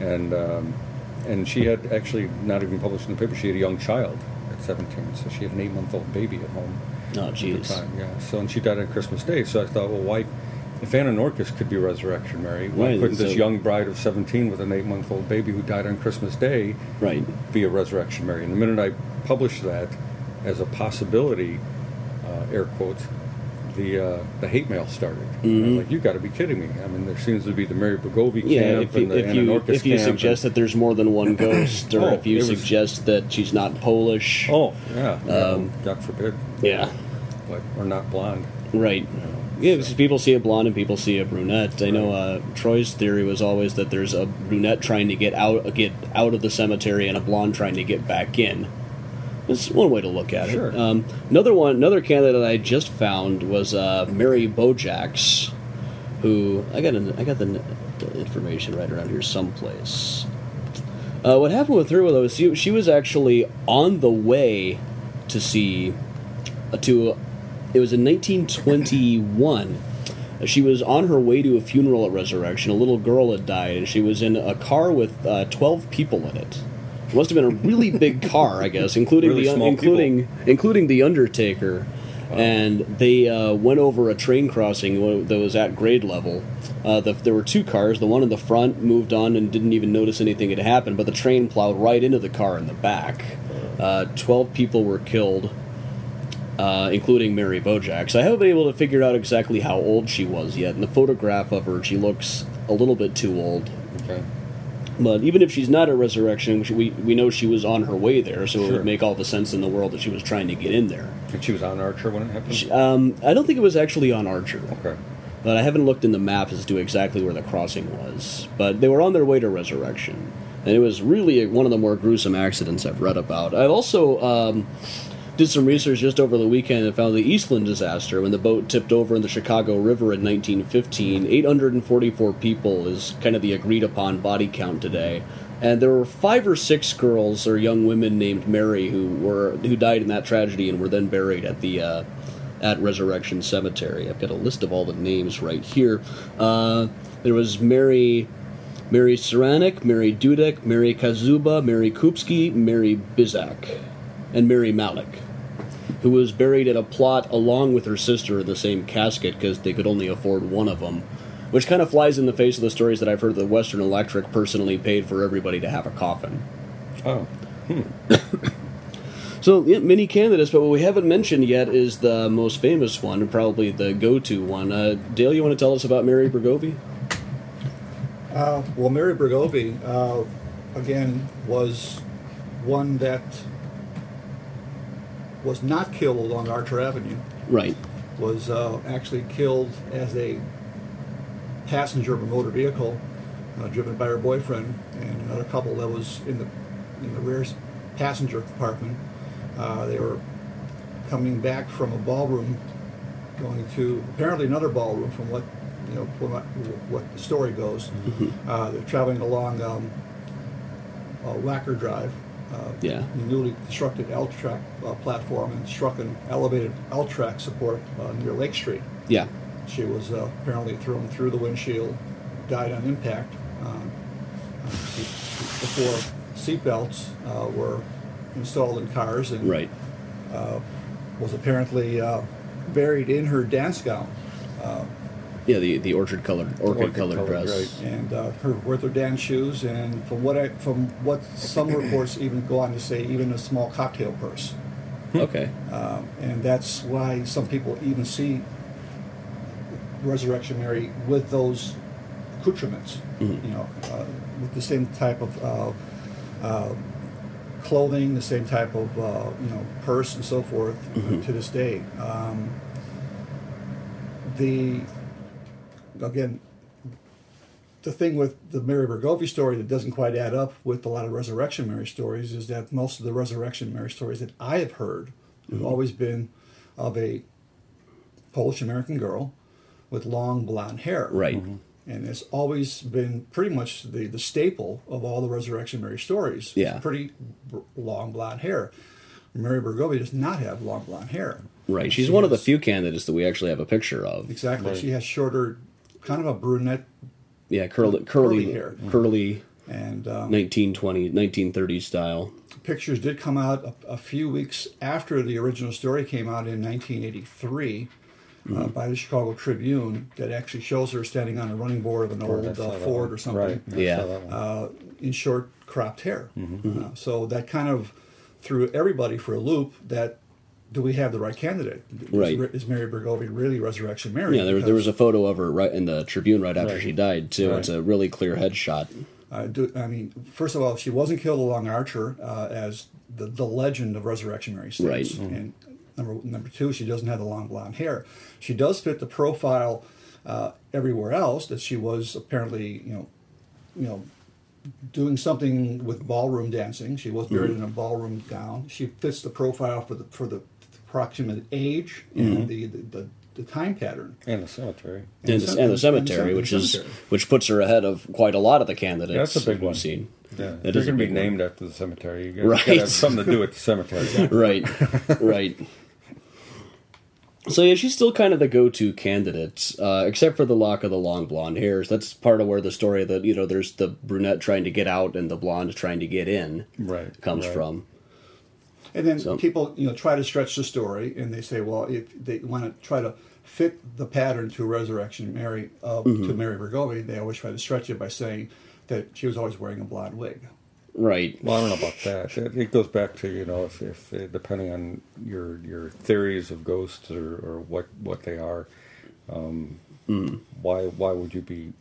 [SPEAKER 5] and um, and she had actually not even published in the paper. She had a young child 17, so she had an eight-month-old baby at home
[SPEAKER 4] Oh,
[SPEAKER 5] at the
[SPEAKER 4] jeez.
[SPEAKER 5] time. Yeah. So and she died on Christmas Day. So I thought, well, why? If Anna Norcus could be Resurrection Mary, why
[SPEAKER 4] Right,
[SPEAKER 5] couldn't this young bride of 17 with an eight-month-old baby who died on Christmas Day
[SPEAKER 4] Right.
[SPEAKER 5] be a Resurrection Mary? And the minute I published that as a possibility, uh, air quotes, the uh, the hate mail started.
[SPEAKER 4] Mhm.
[SPEAKER 5] like, you got to be kidding me! I mean, there seems to be the Mary Bogovi
[SPEAKER 4] Yeah,
[SPEAKER 5] camp
[SPEAKER 4] if you,
[SPEAKER 5] and the
[SPEAKER 4] if you, if you suggest
[SPEAKER 5] and-
[SPEAKER 4] that there's more than one ghost, or
[SPEAKER 5] Oh,
[SPEAKER 4] if you
[SPEAKER 5] it was-
[SPEAKER 4] suggest that she's not Polish,
[SPEAKER 5] oh yeah,
[SPEAKER 4] Um,
[SPEAKER 5] God forbid,
[SPEAKER 4] yeah,
[SPEAKER 5] but or not blonde.
[SPEAKER 4] right. Yeah, because people see a blonde and people see a brunette. I know uh, Troy's theory was always that there's a brunette trying to get out get out of the cemetery and a blonde trying to get back in. That's one way to look at
[SPEAKER 5] Sure.
[SPEAKER 4] it. Um, another one, another candidate I just found was uh, Mary Bojax, who I got an, I got the, the information right around here someplace. Uh, what happened with her though is she, she was actually on the way to see uh, to it was in 1921 Uh, she was on her way to a funeral at resurrection a little girl had died and she was in a car with uh, 12 people in it must have been a really big car i guess including
[SPEAKER 5] Really
[SPEAKER 4] the including including the undertaker and they uh, went over a train crossing that was at grade level. Uh, the, there were two cars. The one in the front moved on and didn't even notice anything had happened, but the train plowed right into the car in the back. Uh, Twelve people were killed, uh, including Mary Bojack. So I haven't been able to figure out exactly how old she was yet. In the photograph of her, she looks a little bit too old.
[SPEAKER 5] Okay.
[SPEAKER 4] But even if she's not a resurrection, we we know she was on her way there, so it would make all the sense in the world that she was trying to get in there.
[SPEAKER 5] And she was on Archer when it happened.
[SPEAKER 4] She- Um, I don't think it was actually on Archer,
[SPEAKER 5] okay.
[SPEAKER 4] but I haven't looked in the map as to exactly where the crossing was. But they were on their way to Resurrection, and it was really one of the more gruesome accidents I've read about. I've also um, did some research just over the weekend and found the Eastland disaster when the boat tipped over in the Chicago River in 1915. 844 people is kind of the agreed upon body count today. And there were five or six girls or young women named Mary who were who died in that tragedy and were then buried at the uh, at Resurrection Cemetery. I've got a list of all the names right here. Uh, there was Mary Mary Saranik, Mary Dudek, Mary Kazuba, Mary Kupski, Mary Bizak, and Mary Malik, who was buried at a plot along with her sister in the same casket because they could only afford one of them. Which kind of flies in the face of the stories that I've heard that Western Electric personally paid for everybody to have a coffin.
[SPEAKER 5] Oh.
[SPEAKER 4] So, yeah, many candidates, but what we haven't mentioned yet is the most famous one, and probably the go to one. Uh, Dale, you want to tell us about Mary Bergovi?
[SPEAKER 6] Uh, well, Mary Bergovi, uh, again, was one that was not killed along Archer Avenue.
[SPEAKER 4] Right.
[SPEAKER 6] was uh, actually killed as a passenger of a motor vehicle uh, driven by her boyfriend and another couple that was in the in the rear passenger compartment. Uh, they were coming back from a ballroom, going to apparently another ballroom, from what you know, from what, what the story goes. Uh, they're traveling along um, uh, Wacker Drive. Uh,
[SPEAKER 4] Yeah.
[SPEAKER 6] newly constructed L track uh, platform and struck an elevated L track support uh, near Lake Street.
[SPEAKER 4] Yeah.
[SPEAKER 6] She was uh, apparently thrown through the windshield, died on impact. Uh, uh, before seatbelts uh, were installed in cars, and
[SPEAKER 4] Right.
[SPEAKER 6] was apparently uh, buried in her dance gown.
[SPEAKER 4] Yeah, the the orchard colored orchid,
[SPEAKER 5] Orchid
[SPEAKER 4] colored
[SPEAKER 5] colored,
[SPEAKER 4] dress.
[SPEAKER 5] right.
[SPEAKER 6] and uh, her with her dance shoes, and from what I, from what some reports even go on to say, even a small cocktail purse,
[SPEAKER 4] Okay.
[SPEAKER 6] um, and that's why some people even see Resurrection Mary with those accoutrements, you know, uh, with the same type of uh, uh, clothing, the same type of uh, you know purse and so forth uh, to this day. Um, the again, the thing with the Mary Bregovy story that doesn't quite add up with a lot of Resurrection Mary stories is that most of the Resurrection Mary stories that I have heard have mm-hmm. always been of a Polish American girl with long blonde hair.
[SPEAKER 4] Right. Mm-hmm.
[SPEAKER 6] And it's always been pretty much the, the staple of all the Resurrection Mary stories.
[SPEAKER 4] Yeah.
[SPEAKER 6] Pretty b- long blonde hair. Mary Bregovy does not have long blonde hair.
[SPEAKER 4] Right. She's
[SPEAKER 6] She
[SPEAKER 4] one of the few candidates that we actually have a picture of.
[SPEAKER 6] Exactly. She has shorter, kind of a brunette,
[SPEAKER 4] Yeah, curly, curly,
[SPEAKER 6] Curly hair.
[SPEAKER 4] curly,
[SPEAKER 6] and um,
[SPEAKER 4] 1920, 1930s style.
[SPEAKER 6] pictures did come out a, a few weeks after the original story came out in 1983 uh, by the Chicago Tribune that actually shows her standing on a running board of an
[SPEAKER 5] Ford,
[SPEAKER 6] old uh, Ford or something
[SPEAKER 5] Right. I
[SPEAKER 4] Yeah.
[SPEAKER 5] saw that one.
[SPEAKER 6] uh, in short cropped hair. Uh, so that kind of threw everybody for a loop that do we have the right candidate? Is-
[SPEAKER 4] Right.
[SPEAKER 6] Is, Mary Bregovy really Resurrection Mary?
[SPEAKER 4] Yeah, there, there was a photo of her right in the Tribune right after
[SPEAKER 5] Right.
[SPEAKER 4] she died too.
[SPEAKER 5] Right.
[SPEAKER 4] It's a really clear headshot.
[SPEAKER 6] uh, do, I mean, first of all, she wasn't killed along Archer uh, as the, the legend of Resurrection Mary states.
[SPEAKER 4] Right.
[SPEAKER 6] And number number two, she doesn't have the long blonde hair. She does fit the profile uh, everywhere else that she was apparently, you know, you know, doing something with ballroom dancing. She was buried in a ballroom gown. She fits the profile for the for the approximate age and the, the, the the time pattern.
[SPEAKER 5] And the cemetery.
[SPEAKER 4] And,
[SPEAKER 6] And
[SPEAKER 4] the,
[SPEAKER 6] cem-
[SPEAKER 4] and the cemetery,
[SPEAKER 6] cem-
[SPEAKER 4] which is
[SPEAKER 6] cemetery.
[SPEAKER 4] which puts her ahead of quite a lot of the candidates.
[SPEAKER 5] Yeah, that's a big one.
[SPEAKER 4] Seen.
[SPEAKER 5] Yeah.
[SPEAKER 4] That
[SPEAKER 5] If
[SPEAKER 4] is
[SPEAKER 5] you're going to be
[SPEAKER 4] big one.
[SPEAKER 5] named after the cemetery. You got
[SPEAKER 4] Right.
[SPEAKER 5] to have something to do with the cemetery.
[SPEAKER 4] right, right. So yeah, she's still kind of the go-to candidate, uh, except for the lock of the long blonde hairs. That's part of where the story that you know there's the brunette trying to get out and the blonde trying to get in
[SPEAKER 5] Right,
[SPEAKER 4] comes
[SPEAKER 5] right.
[SPEAKER 4] from.
[SPEAKER 6] And then
[SPEAKER 4] So-
[SPEAKER 6] people, you know, try to stretch the story, and they say, well, if they want to try to fit the pattern to Resurrection Mary, uh,
[SPEAKER 4] Mm-hmm.
[SPEAKER 6] to Mary Bregovy, they always try to stretch it by saying that she was always wearing a blonde wig.
[SPEAKER 4] Right.
[SPEAKER 5] Well, I don't know about that. It, it goes back to you know if, if uh, depending on your your theories of ghosts or, or what what they are, um, why why would you be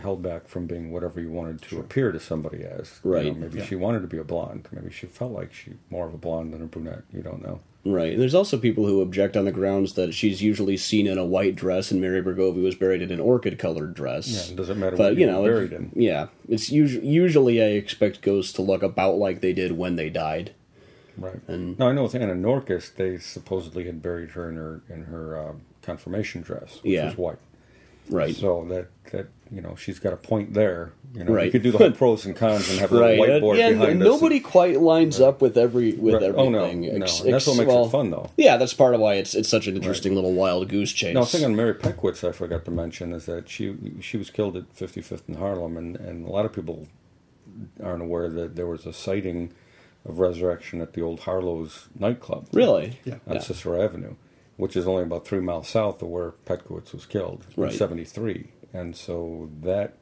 [SPEAKER 5] held back from being whatever you wanted to appear to somebody as? You know,
[SPEAKER 4] Right.
[SPEAKER 5] maybe
[SPEAKER 6] Yeah.
[SPEAKER 5] she wanted to be a blonde. Maybe she felt like she more of a blonde than a brunette. You don't know.
[SPEAKER 4] Right. And there's also people who object on the grounds that she's usually seen in a white dress and Mary Bregovy was buried in an orchid colored dress.
[SPEAKER 5] Yeah, doesn't matter
[SPEAKER 4] But
[SPEAKER 5] what
[SPEAKER 4] you know, it-
[SPEAKER 5] buried in.
[SPEAKER 4] yeah, it's usually usually I expect ghosts to look about like they did when they died.
[SPEAKER 5] Right.
[SPEAKER 4] And-
[SPEAKER 5] now I know with Anna Norcus, they supposedly had buried her in her in her um, confirmation dress, which
[SPEAKER 4] Yeah.
[SPEAKER 5] was white.
[SPEAKER 4] Right.
[SPEAKER 5] So that that you know she's got a point there. You know,
[SPEAKER 4] Right.
[SPEAKER 5] you could do the whole pros and cons and have a
[SPEAKER 4] right.
[SPEAKER 5] whiteboard
[SPEAKER 4] yeah,
[SPEAKER 5] behind us.
[SPEAKER 4] nobody quite lines up with every with
[SPEAKER 5] Right.
[SPEAKER 4] everything.
[SPEAKER 5] Oh, no, no.
[SPEAKER 4] Ex-
[SPEAKER 5] And that's what
[SPEAKER 4] ex-
[SPEAKER 5] makes it fun, though.
[SPEAKER 4] Yeah, that's part of why it's it's such an interesting little wild goose chase.
[SPEAKER 5] Now, the thing on Mary Peckwitz I forgot to mention is that she she was killed at 55th and Harlem, and, and a lot of people aren't aware that there was a sighting of resurrection at the old Harlow's nightclub.
[SPEAKER 4] really?
[SPEAKER 6] Yeah.
[SPEAKER 5] on Cicero Avenue, which is only about three miles south of where Petkowitz was killed in 73. And so that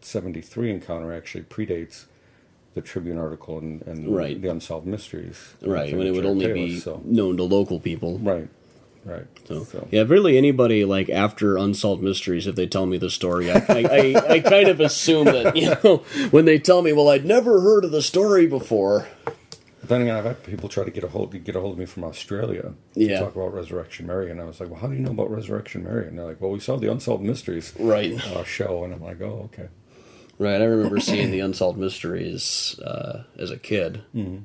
[SPEAKER 5] 73 encounter actually predates the Tribune article and, and
[SPEAKER 4] Right.
[SPEAKER 5] the Unsolved Mysteries.
[SPEAKER 4] Right. When it would only
[SPEAKER 5] Taylor,
[SPEAKER 4] be
[SPEAKER 5] So.
[SPEAKER 4] known to local people.
[SPEAKER 5] Right, right.
[SPEAKER 4] So, yeah, really anybody like after Unsolved Mysteries, if they tell me the story, I, I, I, I kind of assume that, you know, when they tell me, well, I'd never heard of the story before.
[SPEAKER 5] But then again, I've had people try to get a hold get a hold of me from Australia
[SPEAKER 4] Yeah.
[SPEAKER 5] to talk about Resurrection Mary, and I was like, "Well, how do you know about Resurrection Mary?" And they're like, "Well, we saw the Unsolved Mysteries
[SPEAKER 4] Right.
[SPEAKER 5] uh, show," and I'm like, "Oh, okay."
[SPEAKER 4] Right. I remember seeing the Unsolved Mysteries uh, as a kid, mm-hmm.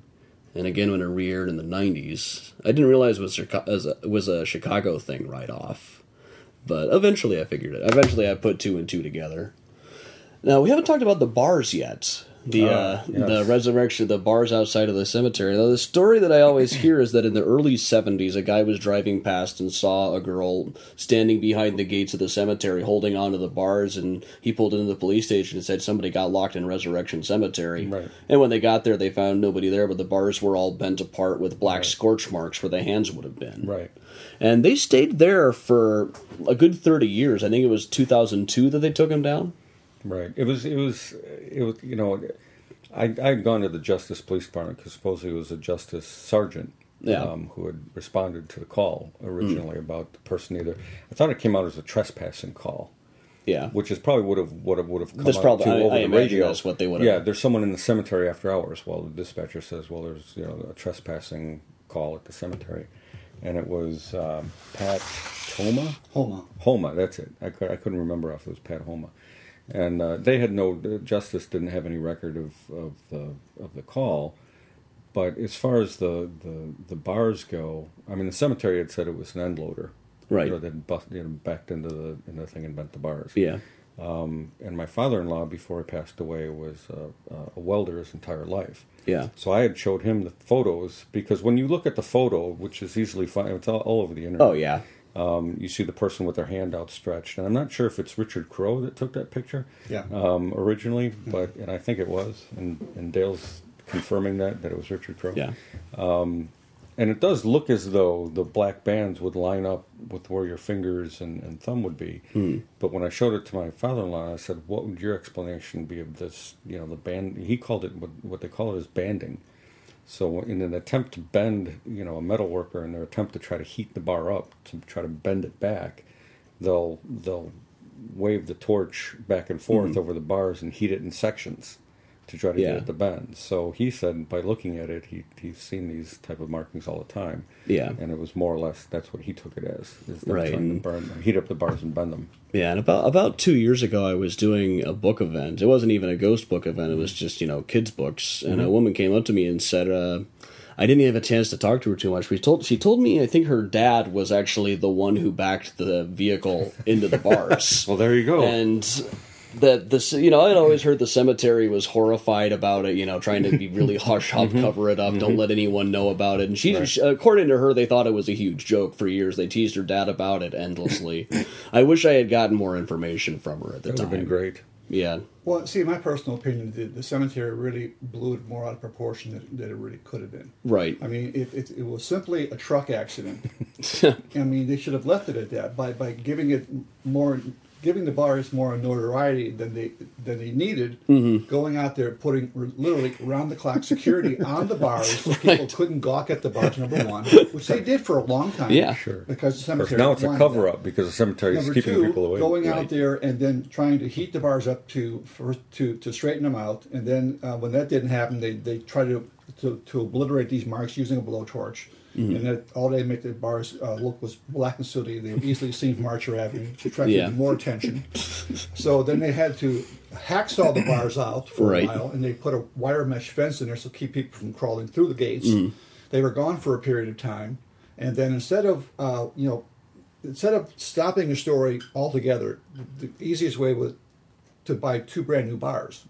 [SPEAKER 4] and again when it re-aired in the '90s. I didn't realize it was a, was a Chicago thing right off, but eventually I figured it. Eventually, I put two and two together. Now we haven't talked about the bars yet. The
[SPEAKER 5] Ah,
[SPEAKER 4] uh,
[SPEAKER 5] yes.
[SPEAKER 4] the resurrection, the bars outside of the cemetery. Now the story that I always hear is that in the early '70s, a guy was driving past and saw a girl standing behind the gates of the cemetery, holding onto the bars, and he pulled into the police station and said somebody got locked in Resurrection Cemetery.
[SPEAKER 5] Right.
[SPEAKER 4] And when they got there, they found nobody there, but the bars were all bent apart with black
[SPEAKER 5] Right.
[SPEAKER 4] scorch marks where the hands would have been.
[SPEAKER 5] Right.
[SPEAKER 4] And they stayed there for a good 30 years. I think it was 2002 that they took him down.
[SPEAKER 5] Right. It was. It was. It was. You know, I I had gone to the Justice Police Department because supposedly it was a Justice Sergeant.
[SPEAKER 4] Yeah.
[SPEAKER 5] Um, who had responded to the call originally about the person either. I thought it came out as a trespassing call,
[SPEAKER 4] Yeah.
[SPEAKER 5] which is probably would have would have would have come
[SPEAKER 4] That's
[SPEAKER 5] out
[SPEAKER 4] probably-
[SPEAKER 5] too
[SPEAKER 4] I-
[SPEAKER 5] over
[SPEAKER 4] I
[SPEAKER 5] the radio.
[SPEAKER 4] that's what they would've-
[SPEAKER 5] Yeah, there's someone in the cemetery after hours. Well, the dispatcher says, well, there's you know a trespassing call at the cemetery, and it was um, Pat Toma.
[SPEAKER 6] Homa.
[SPEAKER 5] Homa, that's it. I, could, I couldn't remember if it was Pat Homa, and uh, they had no justice didn't have any record of, of the of the call. But as far as the, the, the bars go, I mean, the cemetery had said it was an end loader,
[SPEAKER 4] Right.
[SPEAKER 5] You know, that bust, you know, backed into the into the thing and bent the bars.
[SPEAKER 4] Yeah.
[SPEAKER 5] Um, and my father-in-law, before he passed away, was uh, uh, a welder his entire life.
[SPEAKER 4] Yeah.
[SPEAKER 5] So I had showed him the photos because when you look at the photo, which is easily found, it's all, all over the internet.
[SPEAKER 4] Oh, yeah.
[SPEAKER 5] Um, you see the person with their hand outstretched, and I'm not sure if it's Richard Crowe that took that picture
[SPEAKER 6] Yeah.
[SPEAKER 5] um, originally, but and I think it was, and, and Dale's confirming that that it was Richard Crowe.
[SPEAKER 4] Yeah.
[SPEAKER 5] and it does look as though the black bands would line up with where your fingers and, and thumb would be. But when I showed it to my father-in-law, I said, "What would your explanation be of this? You know, the band." He called it what, what they call it is banding. So in an attempt to bend, you know, a metal worker in their attempt to try to heat the bar up to try to bend it back, they'll they'll wave the torch back and forth mm-hmm. over the bars and heat it in sections to try to
[SPEAKER 4] Yeah.
[SPEAKER 5] get it to bend. So he said by looking at it, he he's seen these type of markings all the time.
[SPEAKER 4] Yeah.
[SPEAKER 5] and it was more or less that's what he took it as is them
[SPEAKER 4] Right,
[SPEAKER 5] trying to burn, heat up the bars and bend them.
[SPEAKER 4] Yeah, and about about two years ago, I was doing a book event. It wasn't even a ghost book event; it was just you know kids books. And a woman came up to me and said, uh, "I didn't have a chance to talk to her too much." She told she told me I think her dad was actually the one who backed the vehicle into the bars.
[SPEAKER 5] Well, there you go.
[SPEAKER 4] and that this you know I'd always heard the cemetery was horrified about it you know trying to be really hush hush mm-hmm. cover it up don't mm-hmm. let anyone know about it. And she, she- according to her they thought it was a huge joke for years. They teased her dad about it endlessly. I wish I had gotten more information from her at the
[SPEAKER 5] that would
[SPEAKER 4] time.
[SPEAKER 5] have been great.
[SPEAKER 4] yeah.
[SPEAKER 6] Well, see, my personal opinion, the, the cemetery really blew it more out of proportion than, than it really could have been.
[SPEAKER 4] right.
[SPEAKER 6] I mean, it, it, it was simply a truck accident. I mean, they should have left it at that. By, by giving it more, giving the bars more notoriety than they than they needed.
[SPEAKER 4] Mm-hmm.
[SPEAKER 6] Going out there, putting literally round the clock security on the bars, so people couldn't gawk at the bars. Number one, which they did for a long time.
[SPEAKER 4] Yeah.
[SPEAKER 5] Sure.
[SPEAKER 6] because the cemetery
[SPEAKER 5] now it's a cover up because the cemetery is keeping
[SPEAKER 6] two,
[SPEAKER 5] people away.
[SPEAKER 6] going
[SPEAKER 4] Right.
[SPEAKER 6] out there and then trying to heat the bars up to for, to to straighten them out, and then uh, when that didn't happen, they they try to to, to obliterate these marks using a blowtorch,
[SPEAKER 4] Mm-hmm.
[SPEAKER 6] and that all they make the bars uh, look was black and sooty. They were easily seen from Archer Avenue, attracting
[SPEAKER 4] Yeah.
[SPEAKER 6] more attention. so then they had to hacksaw the bars out for
[SPEAKER 4] Right.
[SPEAKER 6] a while, and they put a wire mesh fence in there so keep people from crawling through the gates.
[SPEAKER 4] Mm-hmm.
[SPEAKER 6] They were gone for a period of time, and then instead of uh, you know instead of stopping the story altogether, the, the easiest way was to buy two brand new bars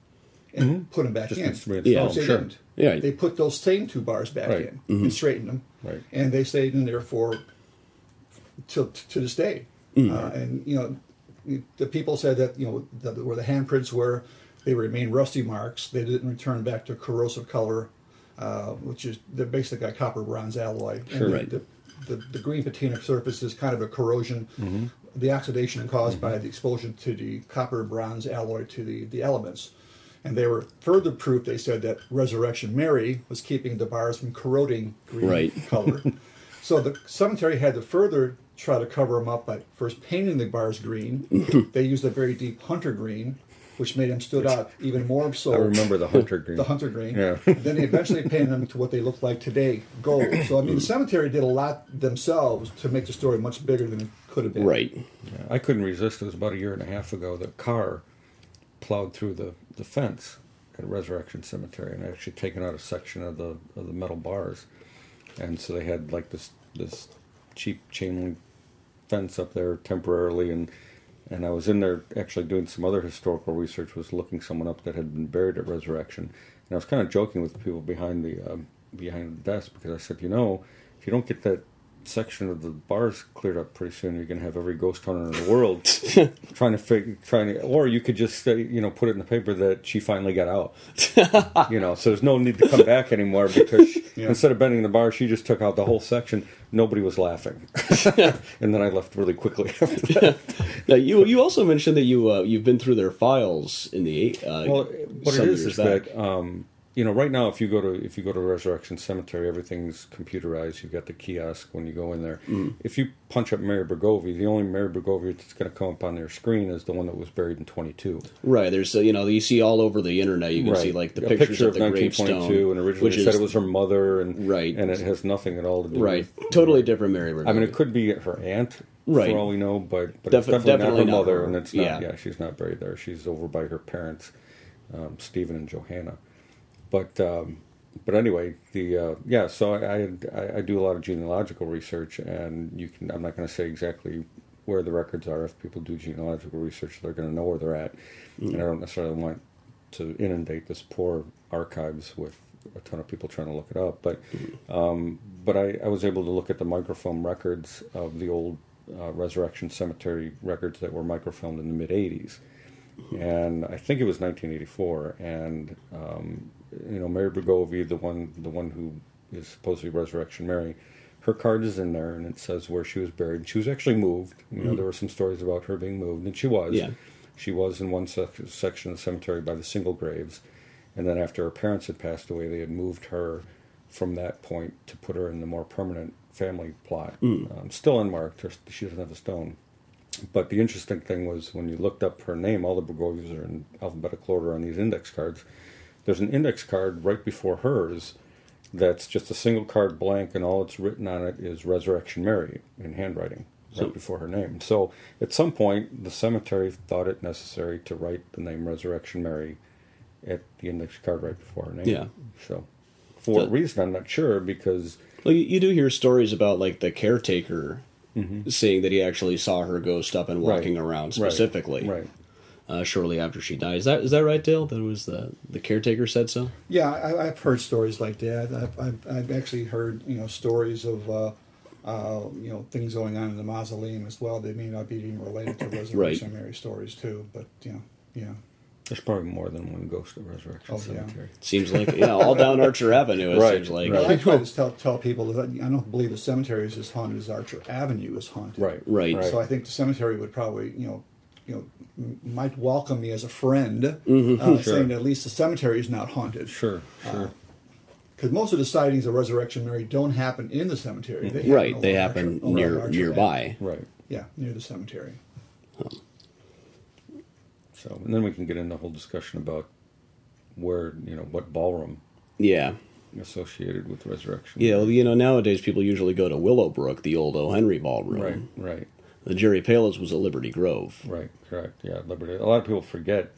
[SPEAKER 6] and put them back
[SPEAKER 5] Just
[SPEAKER 6] in.
[SPEAKER 4] Yeah.
[SPEAKER 6] Which they
[SPEAKER 5] sure.
[SPEAKER 6] didn't.
[SPEAKER 4] Yeah.
[SPEAKER 6] They put those same two bars back
[SPEAKER 5] Right.
[SPEAKER 6] in and straightened them,
[SPEAKER 5] Right.
[SPEAKER 6] and they stayed in there for till to this day. Uh, and you know, the people said that you know that where the handprints were, they remained rusty marks. They didn't return back to corrosive color, uh, which is they're basically a copper bronze alloy. And the-
[SPEAKER 4] Right.
[SPEAKER 6] the, the, the green patina surface is kind of a corrosion, the oxidation caused by the exposure to the copper bronze alloy to the, the elements. And they were further proof, they said, that Resurrection Mary was keeping the bars from corroding green
[SPEAKER 4] Right.
[SPEAKER 6] color. so the cemetery had to further try to cover them up by first painting the bars green. they used a very deep hunter green. which made them stood out even more so.
[SPEAKER 5] I remember the hunter green.
[SPEAKER 6] the hunter green.
[SPEAKER 5] Yeah.
[SPEAKER 6] then they eventually painted them to what they look like today, gold. So I mean, the cemetery did a lot themselves to make the story much bigger than it could have been.
[SPEAKER 4] Right.
[SPEAKER 5] Yeah, I couldn't resist. It was about a year and a half ago. The car plowed through the, the fence at Resurrection Cemetery and actually taken out a section of the of the metal bars, and so they had like this this cheap chain link fence up there temporarily, and and I was in there actually doing some other historical research. Was looking someone up that had been buried at Resurrection, and I was kind of joking with the people behind the um, behind the desk because I said, you know, if you don't get that section of the bars cleared up pretty soon, you're going to have every ghost hunter in the world trying to figure, trying to, or you could just say, you know, put it in the paper that she finally got out. you know, so there's no need to come back anymore because
[SPEAKER 6] Yeah.
[SPEAKER 5] instead of bending the bar, she just took out the whole section. Nobody was laughing, and then I left really quickly after that.
[SPEAKER 4] Now, you you also mentioned that you uh, you've been through their files in the eight. Uh,
[SPEAKER 5] Well, what it
[SPEAKER 4] some
[SPEAKER 5] is is
[SPEAKER 4] back.
[SPEAKER 5] that um, you know right now if you go to if you go to Resurrection Cemetery, everything's computerized. You've got the kiosk when you go in there.
[SPEAKER 4] Mm.
[SPEAKER 5] If you punch up Mary Bergovia, the only Mary Bergovia that's going to come up on their screen is the one that was buried in 22.
[SPEAKER 4] right, there's uh, you know you see all over the internet. You can see like the
[SPEAKER 5] a
[SPEAKER 4] pictures
[SPEAKER 5] picture
[SPEAKER 4] of the
[SPEAKER 5] 1922,
[SPEAKER 4] gravestone,
[SPEAKER 5] and originally
[SPEAKER 4] which
[SPEAKER 5] it said
[SPEAKER 4] is
[SPEAKER 5] it was her mother, and
[SPEAKER 4] Right.
[SPEAKER 5] and it has nothing at all to do
[SPEAKER 4] right,
[SPEAKER 5] with
[SPEAKER 4] totally different Mary.
[SPEAKER 5] I mean, it could be her aunt,
[SPEAKER 4] Right.
[SPEAKER 5] for all we know, but but it's definitely,
[SPEAKER 4] definitely
[SPEAKER 5] not
[SPEAKER 4] not
[SPEAKER 5] her mother,
[SPEAKER 4] her.
[SPEAKER 5] and it's not.
[SPEAKER 4] Yeah.
[SPEAKER 5] Yeah. she's not buried there. She's over by her parents, um, Stephen and Johanna. But um, but anyway, the uh, yeah. So I, I I do a lot of genealogical research, and you can. I'm not going to say exactly where the records are. If people do genealogical research, they're going to know where they're at, and I don't necessarily want to inundate this poor archives with a ton of people trying to look it up. But um, but I, I was able to look at the microfilm records of the old uh, Resurrection Cemetery records that were microfilmed in the mid '80s, and I think it was 1984. And um, you know, Mary Bergovia, the one the one who is supposedly Resurrection Mary. Her card is in there, and it says where she was buried. She was actually moved. You know, there were some stories about her being moved, and she was.
[SPEAKER 4] Yeah.
[SPEAKER 5] She was in one sec- section of the cemetery by the single graves, and then after her parents had passed away, they had moved her from that point to put her in the more permanent family plot. Um, still unmarked. Her, she doesn't have a stone. But the interesting thing was when you looked up her name, all the Bergovias are in alphabetical order on these index cards. There's an index card right before hers that's just a single card blank, and all it's written on it is Resurrection Mary in handwriting right before her name. So at some point, the cemetery thought it necessary to write the name Resurrection Mary at the index card right before her name.
[SPEAKER 4] Yeah.
[SPEAKER 5] So for what reason, I'm not sure because
[SPEAKER 4] Well, you, do hear stories about like the caretaker saying that he actually saw her ghost up and walking
[SPEAKER 5] Mm-hmm. Right.
[SPEAKER 4] around specifically
[SPEAKER 5] right.
[SPEAKER 4] Uh, shortly after she died. Is that is that right, Dale? That was the the caretaker said so.
[SPEAKER 6] Yeah, I, I've heard stories like that. I've, I've, I've actually heard you know stories of uh, uh, you know things going on in the mausoleum as well. They may not be even related to Resurrection Mary stories too, but you know, yeah.
[SPEAKER 5] There's probably more than one ghost at Resurrection
[SPEAKER 6] Oh, yeah.
[SPEAKER 4] Seems like yeah, all down Archer Avenue. It
[SPEAKER 5] Right,
[SPEAKER 4] seems like
[SPEAKER 6] Well, I try to tell, tell people that I don't believe the cemetery is as haunted as Archer Avenue is haunted.
[SPEAKER 5] Right.
[SPEAKER 4] Right.
[SPEAKER 6] So I think the cemetery would probably, you know, you know, might welcome me as a friend,
[SPEAKER 4] Mm-hmm.
[SPEAKER 6] uh,
[SPEAKER 5] Sure.
[SPEAKER 6] saying that at least the cemetery is not haunted.
[SPEAKER 5] Sure, sure.
[SPEAKER 6] Because most of the sightings of Resurrection Mary don't happen in the cemetery. They
[SPEAKER 4] right.
[SPEAKER 6] happen
[SPEAKER 4] They happen
[SPEAKER 6] Archer-
[SPEAKER 4] near
[SPEAKER 6] Archer
[SPEAKER 4] nearby.
[SPEAKER 5] right.
[SPEAKER 6] Yeah, near the cemetery.
[SPEAKER 5] So, and then we can get into a whole discussion about where, you know, what ballroom
[SPEAKER 4] Yeah.
[SPEAKER 5] associated with Resurrection.
[SPEAKER 4] Yeah, well, you know, nowadays people usually go to Willowbrook, the old O. Henry ballroom.
[SPEAKER 5] Right, right,
[SPEAKER 4] The Jerry Palus was at Liberty Grove.
[SPEAKER 5] right, correct. Yeah, Liberty. A lot of people forget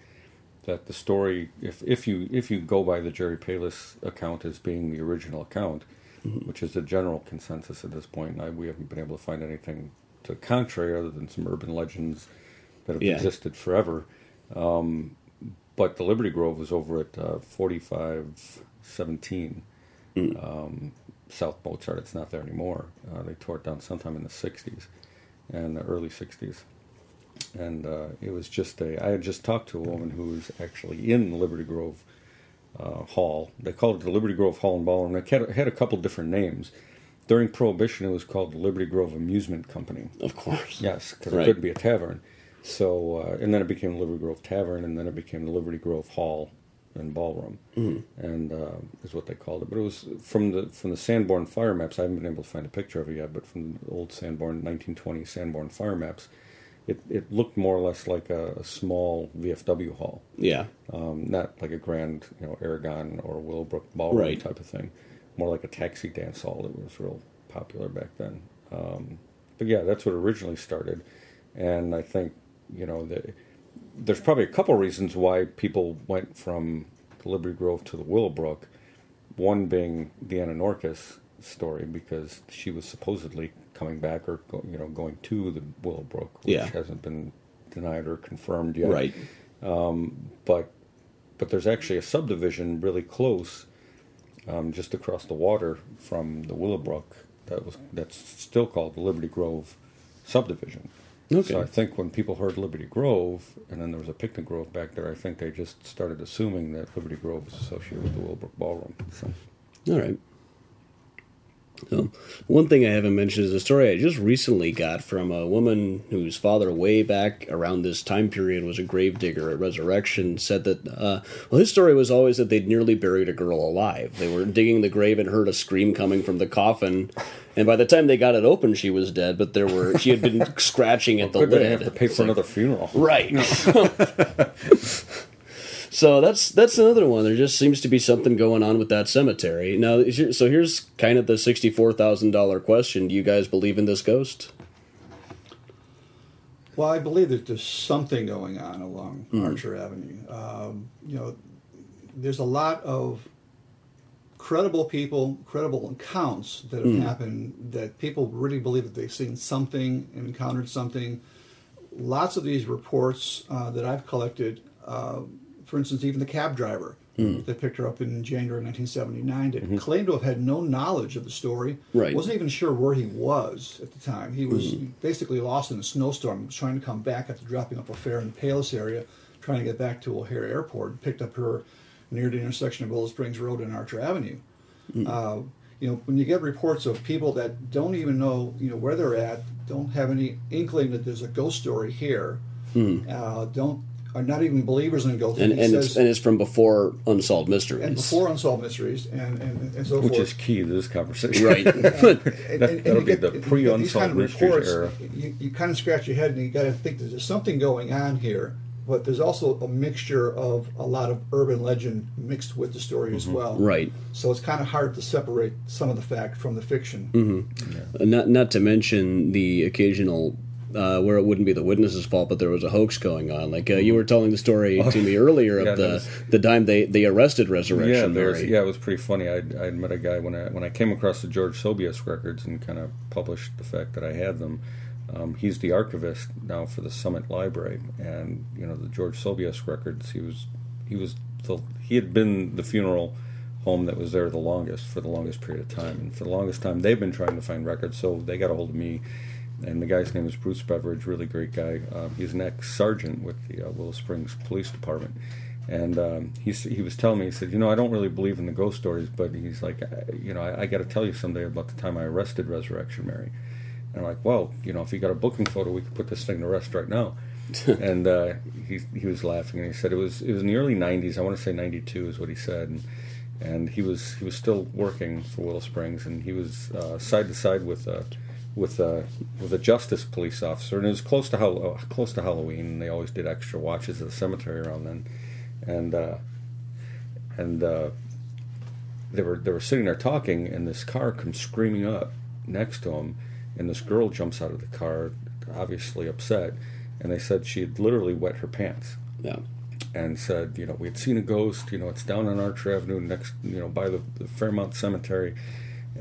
[SPEAKER 5] that the story, if if you if you go by the Jerry Palus account as being the original account,
[SPEAKER 4] Mm-hmm.
[SPEAKER 5] which is the general consensus at this point, and I, we haven't been able to find anything to the contrary other than some urban legends that have
[SPEAKER 4] Yeah.
[SPEAKER 5] existed forever. Um, but the Liberty Grove was over at uh, 4517
[SPEAKER 4] Mm.
[SPEAKER 5] um, South Mozart. It's not there anymore. Uh, they tore it down sometime in the 60s and the early 60s. And uh, it was just a. I had just talked to a woman who was actually in Liberty Grove uh, Hall. They called it the Liberty Grove Hall and Ballroom. It had, it had a couple different names. During Prohibition, it was called the Liberty Grove Amusement Company.
[SPEAKER 4] Of course.
[SPEAKER 5] Yes, because
[SPEAKER 4] Right.
[SPEAKER 5] it couldn't be a tavern. So, uh, and then it became Liberty Grove Tavern, and then it became the Liberty Grove Hall and Ballroom, and uh, is what they called it. But it was from the from the Sanborn fire maps. I haven't been able to find a picture of it yet, but from the old Sanborn 1920 Sanborn fire maps, it, it looked more or less like a, a small VFW hall,
[SPEAKER 4] Yeah.
[SPEAKER 5] um, not like a grand, you know, Aragon or Willowbrook ballroom
[SPEAKER 4] Right.
[SPEAKER 5] type of thing. More like a taxi dance hall that was real popular back then. Um, but yeah, that's what originally started, and I think you know that there's probably a couple reasons why people went from Liberty Grove to the Willowbrook. One being the Anna Norcus story because she was supposedly coming back or go, you know going to the Willowbrook, which
[SPEAKER 4] Yeah.
[SPEAKER 5] hasn't been denied or confirmed yet
[SPEAKER 4] Right.
[SPEAKER 5] but but there's actually a subdivision really close, um, just across the water from the Willowbrook that was that's still called the Liberty Grove subdivision.
[SPEAKER 4] Okay.
[SPEAKER 5] So I think when people heard Liberty Grove, and then there was a picnic grove back there, I think they just started assuming that Liberty Grove was associated with the Willowbrook Ballroom. So,
[SPEAKER 4] All right. So, one thing I haven't mentioned is a story I just recently got from a woman whose father, way back around this time period, was a gravedigger at Resurrection. Said that, uh, well, his story was always that they'd nearly buried a girl alive. They were digging the grave and heard a scream coming from the coffin, and by the time they got it open, she was dead. But there were she had been scratching at the
[SPEAKER 5] good
[SPEAKER 4] lid.
[SPEAKER 5] they have to pay for another funeral.
[SPEAKER 4] Right. so that's that's another one. There just seems to be something going on with that cemetery. Now, so here's kind of the sixty-four thousand dollar question: Do you guys believe in this ghost?
[SPEAKER 6] Well, I believe that there's something going on along Archer Avenue. Um, you know, there's a lot of credible people, credible accounts that have happened that people really believe that they've seen something, and encountered something. Lots of these reports uh, that I've collected, uh, for instance, even the cab driver hmm. that picked her up in January 1979 that mm-hmm. claimed to have had no knowledge of the story,
[SPEAKER 4] Right.
[SPEAKER 6] wasn't even sure where he was at the time. He was mm-hmm. basically lost in a snowstorm, was trying to come back after dropping off a fare in the Palos area, trying to get back to O'Hare Airport, picked up her near the intersection of Willow Springs Road and Archer Avenue. Mm. Uh, you know, when you get reports of people that don't even know, you know, where they're at, don't have any inkling that there's a ghost story here, hmm. uh, don't are not even believers in ghosts.
[SPEAKER 4] And and
[SPEAKER 6] says-
[SPEAKER 4] it's, and it's from before Unsolved Mysteries.
[SPEAKER 6] and before unsolved mysteries and, and, and so
[SPEAKER 5] Which
[SPEAKER 6] forth.
[SPEAKER 5] is key to this conversation.
[SPEAKER 4] right.
[SPEAKER 6] And- and-
[SPEAKER 5] that'll
[SPEAKER 6] and
[SPEAKER 5] be
[SPEAKER 6] you
[SPEAKER 5] the pre-Unsolved
[SPEAKER 6] these kind of
[SPEAKER 5] Mysteries
[SPEAKER 6] reports,
[SPEAKER 5] era.
[SPEAKER 6] You, you kind of scratch your head and you got to think that there's something going on here, but there's also a mixture of a lot of urban legend mixed with the story as well.
[SPEAKER 4] Right.
[SPEAKER 6] So it's kind of hard to separate some of the fact from the fiction.
[SPEAKER 4] Uh, Not not to mention the occasional. Uh, where it wouldn't be the witness's fault, but there was a hoax going on. Like uh, you were telling the story to me earlier of
[SPEAKER 5] that
[SPEAKER 4] the
[SPEAKER 5] was-
[SPEAKER 4] the time they, they arrested Resurrection
[SPEAKER 5] Yeah, was,
[SPEAKER 4] Mary.
[SPEAKER 5] yeah, it was pretty funny. I I met a guy when I when I came across the George Sobius records and kind of published the fact that I had them. Um, he's the archivist now for the Summit Library, and you know the George Sobius records. He was he was the, he had been the funeral home that was there the longest for the longest period of time, and for the longest time they've been trying to find records. So they got a hold of me, and the guy's name is Bruce Beveridge, really great guy. Um, he's an ex sergeant with the uh, Willow Springs Police Department. And um, he he was telling me, he said, you know, I don't really believe in the ghost stories, but he's like, I, you know, I, I got to tell you someday about the time I arrested Resurrection Mary. And I'm like, well, you know, if you got a booking photo, we could put this thing to rest right now. and uh, he he was laughing, and he said it was it was in the early '90s. I want to say '92 is what he said, and and he was he was still working for Willow Springs, and he was uh, side to side with uh, with uh, with a justice police officer, and it was close to Hall- close to Halloween, and they always did extra watches at the cemetery around then, and uh, and uh, they were they were sitting there talking, and this car comes screaming up next to him, and this girl jumps out of the car, obviously upset, and they said she had literally wet her pants
[SPEAKER 4] Yeah.
[SPEAKER 5] and said, you know, we had seen a ghost. You know, it's down on Archer Avenue, next, you know, by the, the Fairmount Cemetery,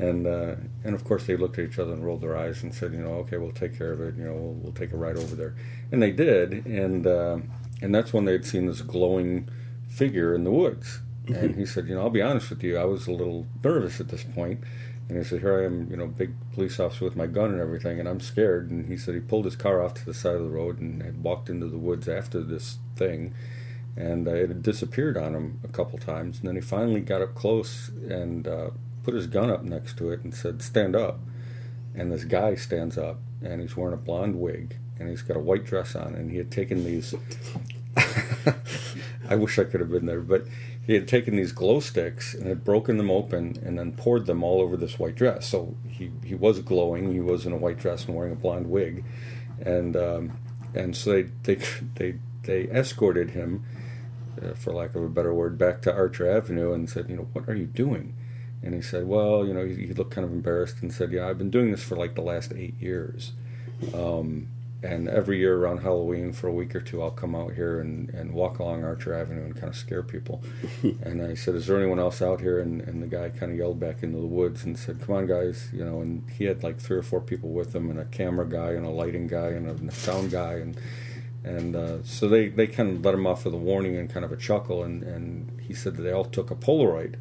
[SPEAKER 5] and uh, and of course they looked at each other and rolled their eyes and said, you know, okay, we'll take care of it. You know, we'll, we'll take a ride over there, and they did, and uh, and that's when they'd seen this glowing figure in the woods. And he said, you know, I'll be honest with you, I was a little nervous at this point. And he said, here I am, you know, big police officer with my gun and everything, and I'm scared. And he said he pulled his car off to the side of the road and had walked into the woods after this thing and uh, it had disappeared on him a couple times. And then he finally got up close and uh, put his gun up next to it and said, "Stand up." And this guy stands up, and he's wearing a blonde wig, and he's got a white dress on, and he had taken these. I wish I could have been there, but he had taken these glow sticks and had broken them open and then poured them all over this white dress. So he, he was glowing. He was in a white dress and wearing a blonde wig, and um, and so they they they they escorted him, uh, for lack of a better word, back to Archer Avenue and said, you know, what are you doing? And he said, well, you know, he, he looked kind of embarrassed and said, yeah, I've been doing this for like the last eight years. Um, and every year around Halloween for a week or two, I'll come out here and, and walk along Archer Avenue and kind of scare people. and I said, "Is there anyone else out here?" And, and the guy kind of yelled back into the woods and said, "Come on, guys!" You know. And he had like three or four people with him, and a camera guy, and a lighting guy, and a, and a sound guy, and and uh, so they, they kind of let him off with a warning and kind of a chuckle. And, and he said that they all took a Polaroid,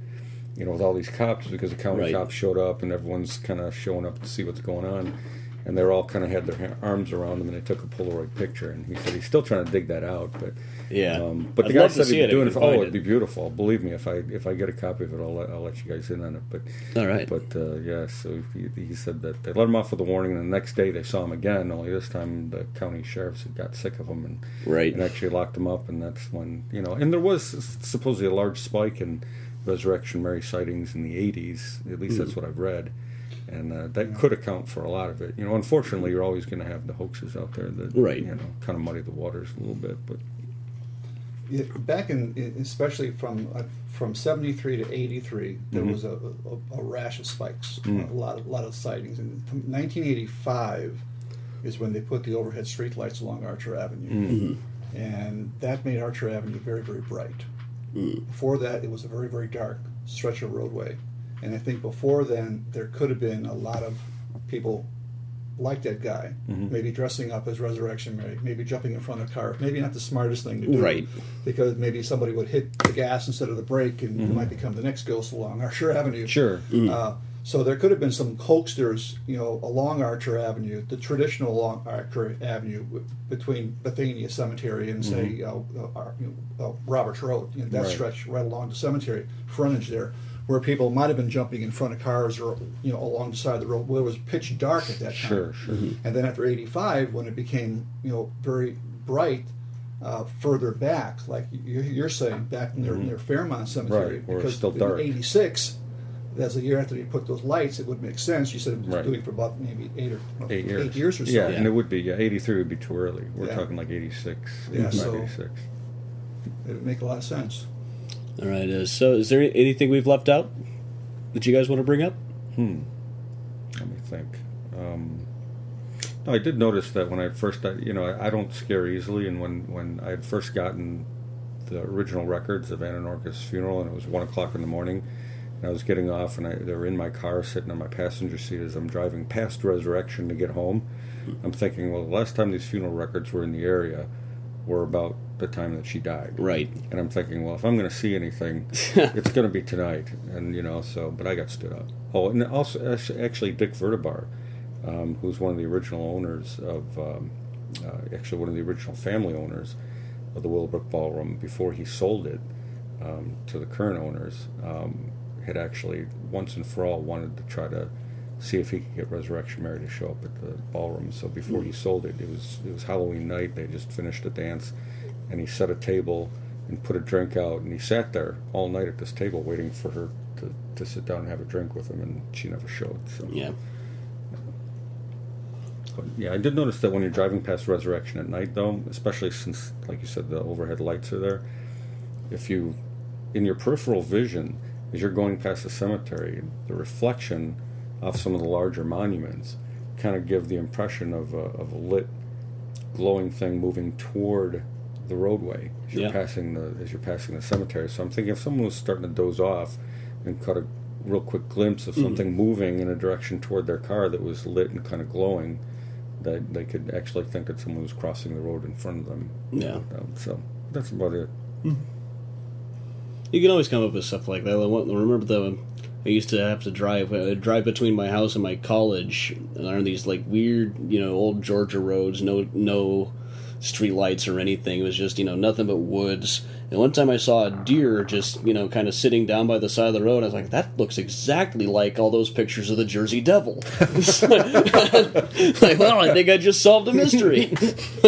[SPEAKER 5] you know, with all these cops because the county
[SPEAKER 4] Right.
[SPEAKER 5] cops showed up and everyone's kind of showing up to see what's going on and they're all kind of had their arms around them, and they took a Polaroid picture. And he said he's still trying to dig that out, but
[SPEAKER 4] Yeah.
[SPEAKER 5] Um, but
[SPEAKER 4] I'd
[SPEAKER 5] the guy said he'd
[SPEAKER 4] it
[SPEAKER 5] doing it. For, oh, it'd be beautiful. Believe me, if I if I get a copy of it, I'll let, I'll let you guys in on it. But
[SPEAKER 4] All right.
[SPEAKER 5] but uh, yeah, so he, he said that they let him off with a warning, and the next day they saw him again. Only this time the county sheriffs had got sick of him and
[SPEAKER 4] Right.
[SPEAKER 5] and actually locked him up. And that's when you know. And there was supposedly a large spike in Resurrection Mary sightings in the '80s. At least that's what I've read. And uh, that could account for a lot of it. You know, unfortunately, you're always going to have the hoaxes out there that,
[SPEAKER 4] Right.
[SPEAKER 5] you know, kind of muddy the waters a little bit. But
[SPEAKER 6] Yeah, back in, in- especially from uh, from seventy three to eighty three, there
[SPEAKER 5] Mhm.
[SPEAKER 6] was a, a, a rash of spikes,
[SPEAKER 5] Mm.
[SPEAKER 6] a lot of lot of sightings. And from nineteen eighty five is when they put the overhead street lights along Archer Avenue,
[SPEAKER 5] Mm.
[SPEAKER 6] and that made Archer Avenue very very bright.
[SPEAKER 4] Mm.
[SPEAKER 6] Before that, it was a very very dark stretch of roadway, and I think before then there could have been a lot of people like that guy,
[SPEAKER 5] Mhm.
[SPEAKER 6] maybe dressing up as Resurrection Mary, maybe jumping in front of a car, maybe not the smartest thing to do,
[SPEAKER 4] Right.
[SPEAKER 6] Because maybe somebody would hit the gas instead of the brake, and you
[SPEAKER 5] Mhm.
[SPEAKER 6] might become the next ghost along our Archer Avenue.
[SPEAKER 5] sure,
[SPEAKER 6] Uh, so there could have been some hoaxsters, you know, along Archer Avenue, the traditional along Archer Avenue between Bethania Cemetery and say uh, uh, Ar- you know, uh, Roberts Road, you know, that
[SPEAKER 5] Right.
[SPEAKER 6] stretch right along the cemetery frontage there, where people might have been jumping in front of cars or you know along the side of the road where it was pitch dark at that time.
[SPEAKER 5] sure, sure.
[SPEAKER 6] And then after '85, when it became you know very bright. Uh, further back, like you- you're saying, back near, near Fairmount Cemetery,
[SPEAKER 5] Mm-hmm. Right, where it's
[SPEAKER 6] because
[SPEAKER 5] still
[SPEAKER 6] in '86, that's a year after they put those lights, it would make sense. You said it was
[SPEAKER 5] Right.
[SPEAKER 6] doing for about maybe eight or well,
[SPEAKER 5] Eight years.
[SPEAKER 6] eight years or so.
[SPEAKER 5] Yeah,
[SPEAKER 4] Yeah.
[SPEAKER 5] and it would be. Yeah, 83 would be too early. We're
[SPEAKER 6] Yeah.
[SPEAKER 5] talking like 86.
[SPEAKER 6] Yeah, so-
[SPEAKER 5] 86.
[SPEAKER 6] It would make a lot of sense.
[SPEAKER 4] All right. Uh, so, is there anything we've left out that you guys want to bring up?
[SPEAKER 5] Hmm. Let me think. Um, no, I did notice that when I first, I- you know, I, I don't scare easily, and when when I had first gotten the original records of Anna Norcus' funeral, and it was one o'clock in the morning, and I was getting off, and I, they were in my car, sitting on my passenger seat as I'm driving past Resurrection to get home. I'm thinking, well, the last time these funeral records were in the area were about the time that she died.
[SPEAKER 4] Right.
[SPEAKER 5] And I'm thinking, well, if I'm going to see anything, it's going to be tonight. And, you know, so, but I got stood up. Oh, and also, actually, Dick Verderbar, um, who's one of the original owners of, um, uh, actually, one of the original family owners of the Willowbrook Ballroom before he sold it um, to the current owners, um, had actually, once and for all, wanted to try to see if he could get Resurrection Mary to show up at the ballroom. So before he sold it, it was it was Halloween night. They just finished a dance, and he set a table and put a drink out, and he sat there all night at this table waiting for her to, to sit down and have a drink with him, and she never showed. So
[SPEAKER 4] Yeah.
[SPEAKER 5] but yeah, I did notice that when you're driving past Resurrection at night, though, especially since, like you said, the overhead lights are there. If you, in your peripheral vision, as you're going past the cemetery, the reflection off some of the larger monuments kind of give the impression of a, of a lit, glowing thing moving toward the roadway as you're
[SPEAKER 4] Yeah.
[SPEAKER 5] passing the as you're passing the cemetery. So I'm thinking if someone was starting to doze off and caught a real quick glimpse of mm-hmm. something moving in a direction toward their car that was lit and kind of glowing, that they could actually think that someone was crossing the road in front of them.
[SPEAKER 4] Yeah.
[SPEAKER 5] So that's about it. Mm-hmm.
[SPEAKER 4] You can always come up with stuff like that. I remember the I used to have to drive uh, drive between my house and my college on these like weird, you know, old Georgia roads, no no street lights or anything. It was just, you know, nothing but woods. And one time I saw a deer just, you know, kind of sitting down by the side of the road. I was like, that looks exactly like all those pictures of the Jersey Devil. like, well, I think I just solved a mystery.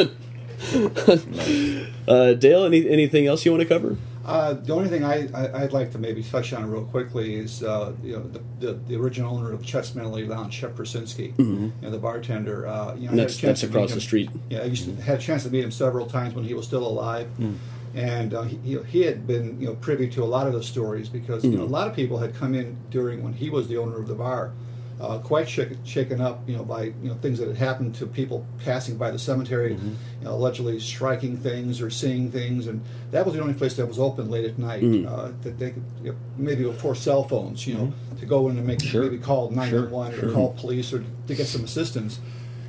[SPEAKER 4] uh, Dale, any, anything else you want to cover?
[SPEAKER 6] Uh, the only thing I, I, would like to maybe touch on real quickly is uh, you know the, the, the, original owner of Chet's Melody Lounge, Shep Krasinski, mm-hmm. you know, the bartender. Uh, you know,
[SPEAKER 4] that's, that's across the street.
[SPEAKER 6] Yeah, I used to, had a chance to meet him several times when he was still alive. Mm. And uh, he, he had been you know privy to a lot of the stories because mm-hmm. you know, a lot of people had come in during when he was the owner of the bar uh, quite shaken, shaken up, you know, by you know things that had happened to people passing by the cemetery, mm-hmm. you know, allegedly striking things or seeing things, and that was the only place that was open late at night mm-hmm. uh, that they could you know, maybe before cell phones, you know, mm-hmm. to go in and make
[SPEAKER 5] sure.
[SPEAKER 6] maybe call nine one one or call police or to get some assistance.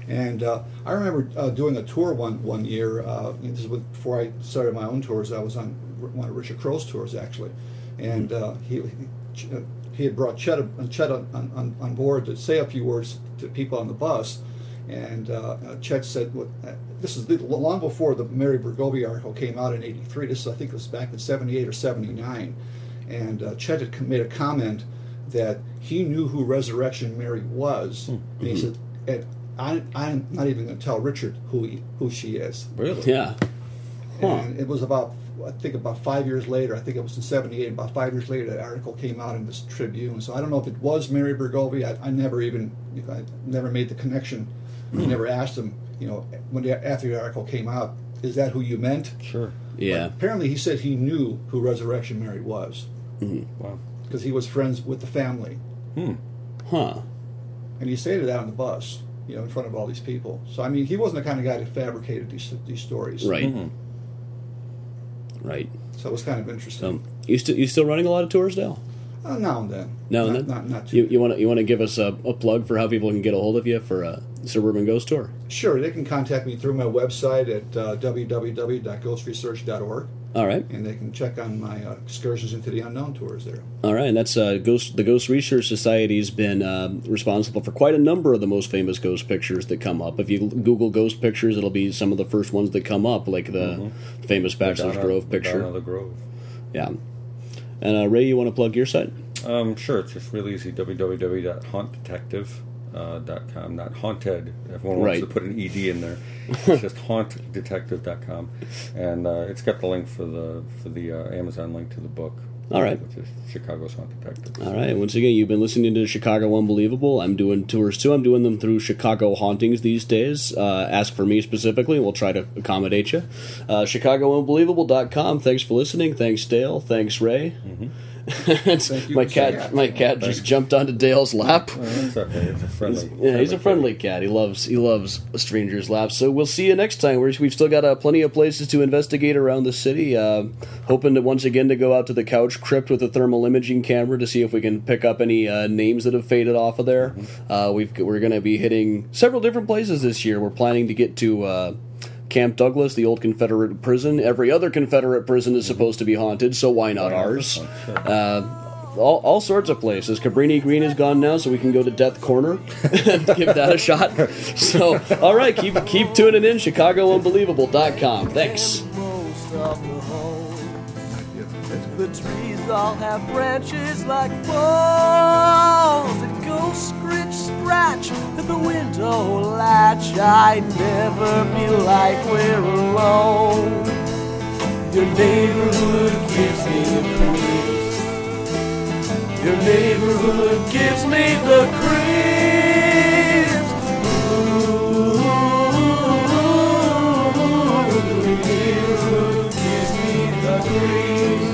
[SPEAKER 6] And uh, I remember uh, doing a tour one one year. Uh, this is before I started my own tours. I was on one of Richard Crowe's tours actually, and mm-hmm. uh, he, he he had brought Chet, Chet on, on, on, board to say a few words to people on the bus. And uh, uh Chet said, well, uh, this is long before the Mary Bregovy article came out in 83. This, I think, it was back in 78 or 79. And uh, Chet had made a comment that he knew who Resurrection Mary was. Mm-hmm. And he said, and I, I'm not even going to tell Richard who, he, who she is.
[SPEAKER 5] Really?
[SPEAKER 4] Yeah.
[SPEAKER 6] Huh. And it was about I think about five years later, I think it was in '78. About five years later, that article came out in this Tribune. So I don't know if it was Mary Bregovy. I, I never even, I never made the connection. Mm-hmm. never asked him, you know, when the, after the article came out, is that who you meant?
[SPEAKER 5] Sure.
[SPEAKER 4] Yeah.
[SPEAKER 6] But apparently, he said he knew who Resurrection Mary was.
[SPEAKER 5] Mm-hmm. Wow.
[SPEAKER 6] Because he was friends with the family.
[SPEAKER 5] Hmm.
[SPEAKER 4] Huh.
[SPEAKER 6] And he stated that on the bus, you know, in front of all these people. So I mean, he wasn't the kind of guy that fabricated these these stories.
[SPEAKER 4] Right. Mm-hmm. Right.
[SPEAKER 6] So it was kind of interesting. Um,
[SPEAKER 4] you still you still running a lot of tours now?
[SPEAKER 6] Uh, now and then.
[SPEAKER 4] Now
[SPEAKER 6] and
[SPEAKER 4] then.
[SPEAKER 6] Not, not too.
[SPEAKER 4] You, you want to you want to give us a, a, plug for how people can get a hold of you for a suburban ghost tour?
[SPEAKER 6] Sure, they can contact me through my website at uh, www.ghostresearch.org.
[SPEAKER 4] All right.
[SPEAKER 6] And they can check on my uh, excursions into the unknown tours there.
[SPEAKER 4] All right, and that's uh, Ghost. The Ghost Research Society's been uh, responsible for quite a number of the most famous ghost pictures that come up. If you Google ghost pictures, it'll be some of the first ones that come up, like the mm-hmm. famous Bachelor's
[SPEAKER 5] Madonna,
[SPEAKER 4] Grove picture.
[SPEAKER 5] Madonna the Grove.
[SPEAKER 4] Yeah. And uh, Ray, you want to plug your site?
[SPEAKER 5] Um, sure. It's just really easy. www.hauntdetective.com uh, .com, not haunted. Everyone wants
[SPEAKER 4] right.
[SPEAKER 5] to put an ed in there. It's just hauntdetective.com, and uh, it's got the link for the for the uh, Amazon link to the book.
[SPEAKER 4] All right,
[SPEAKER 5] which is Chicago's Haunt Detective.
[SPEAKER 4] All right. Once again, you've been listening to Chicago Unbelievable. I'm doing tours too. I'm doing them through Chicago Hauntings these days. Uh, ask for me specifically. We'll try to accommodate you. Uh, ChicagoUnbelievable.com. Thanks for listening. Thanks, Dale. Thanks, Ray.
[SPEAKER 6] Mm-hmm
[SPEAKER 4] my cat, my cat just jumped onto Dale's lap.
[SPEAKER 5] Oh, that's okay. It's a friendly.
[SPEAKER 4] He's, yeah, he's a friendly cat. He loves he loves a stranger's laps. So we'll see you next time. We're, we've still got uh, plenty of places to investigate around the city. Uh, hoping to once again to go out to the couch crypt with a thermal imaging camera to see if we can pick up any uh, names that have faded off of there. Mm-hmm. Uh, we've we're going to be hitting several different places this year. We're planning to get to uh, Camp Douglas, the old Confederate prison. Every other Confederate prison is supposed to be haunted, so why not ours? Uh, all, all, sorts of places. Cabrini Green is gone now, so we can go to Death Corner and give that a shot. So, all right, keep keep tuning in. ChicagoUnbelievable.com. Thanks all have branches like balls that go scritch scratch at the window latch. I'd never be like we're alone. Your neighborhood gives me the creeps. Your neighborhood gives me the creeps. Ooh, your neighborhood gives me the creeps.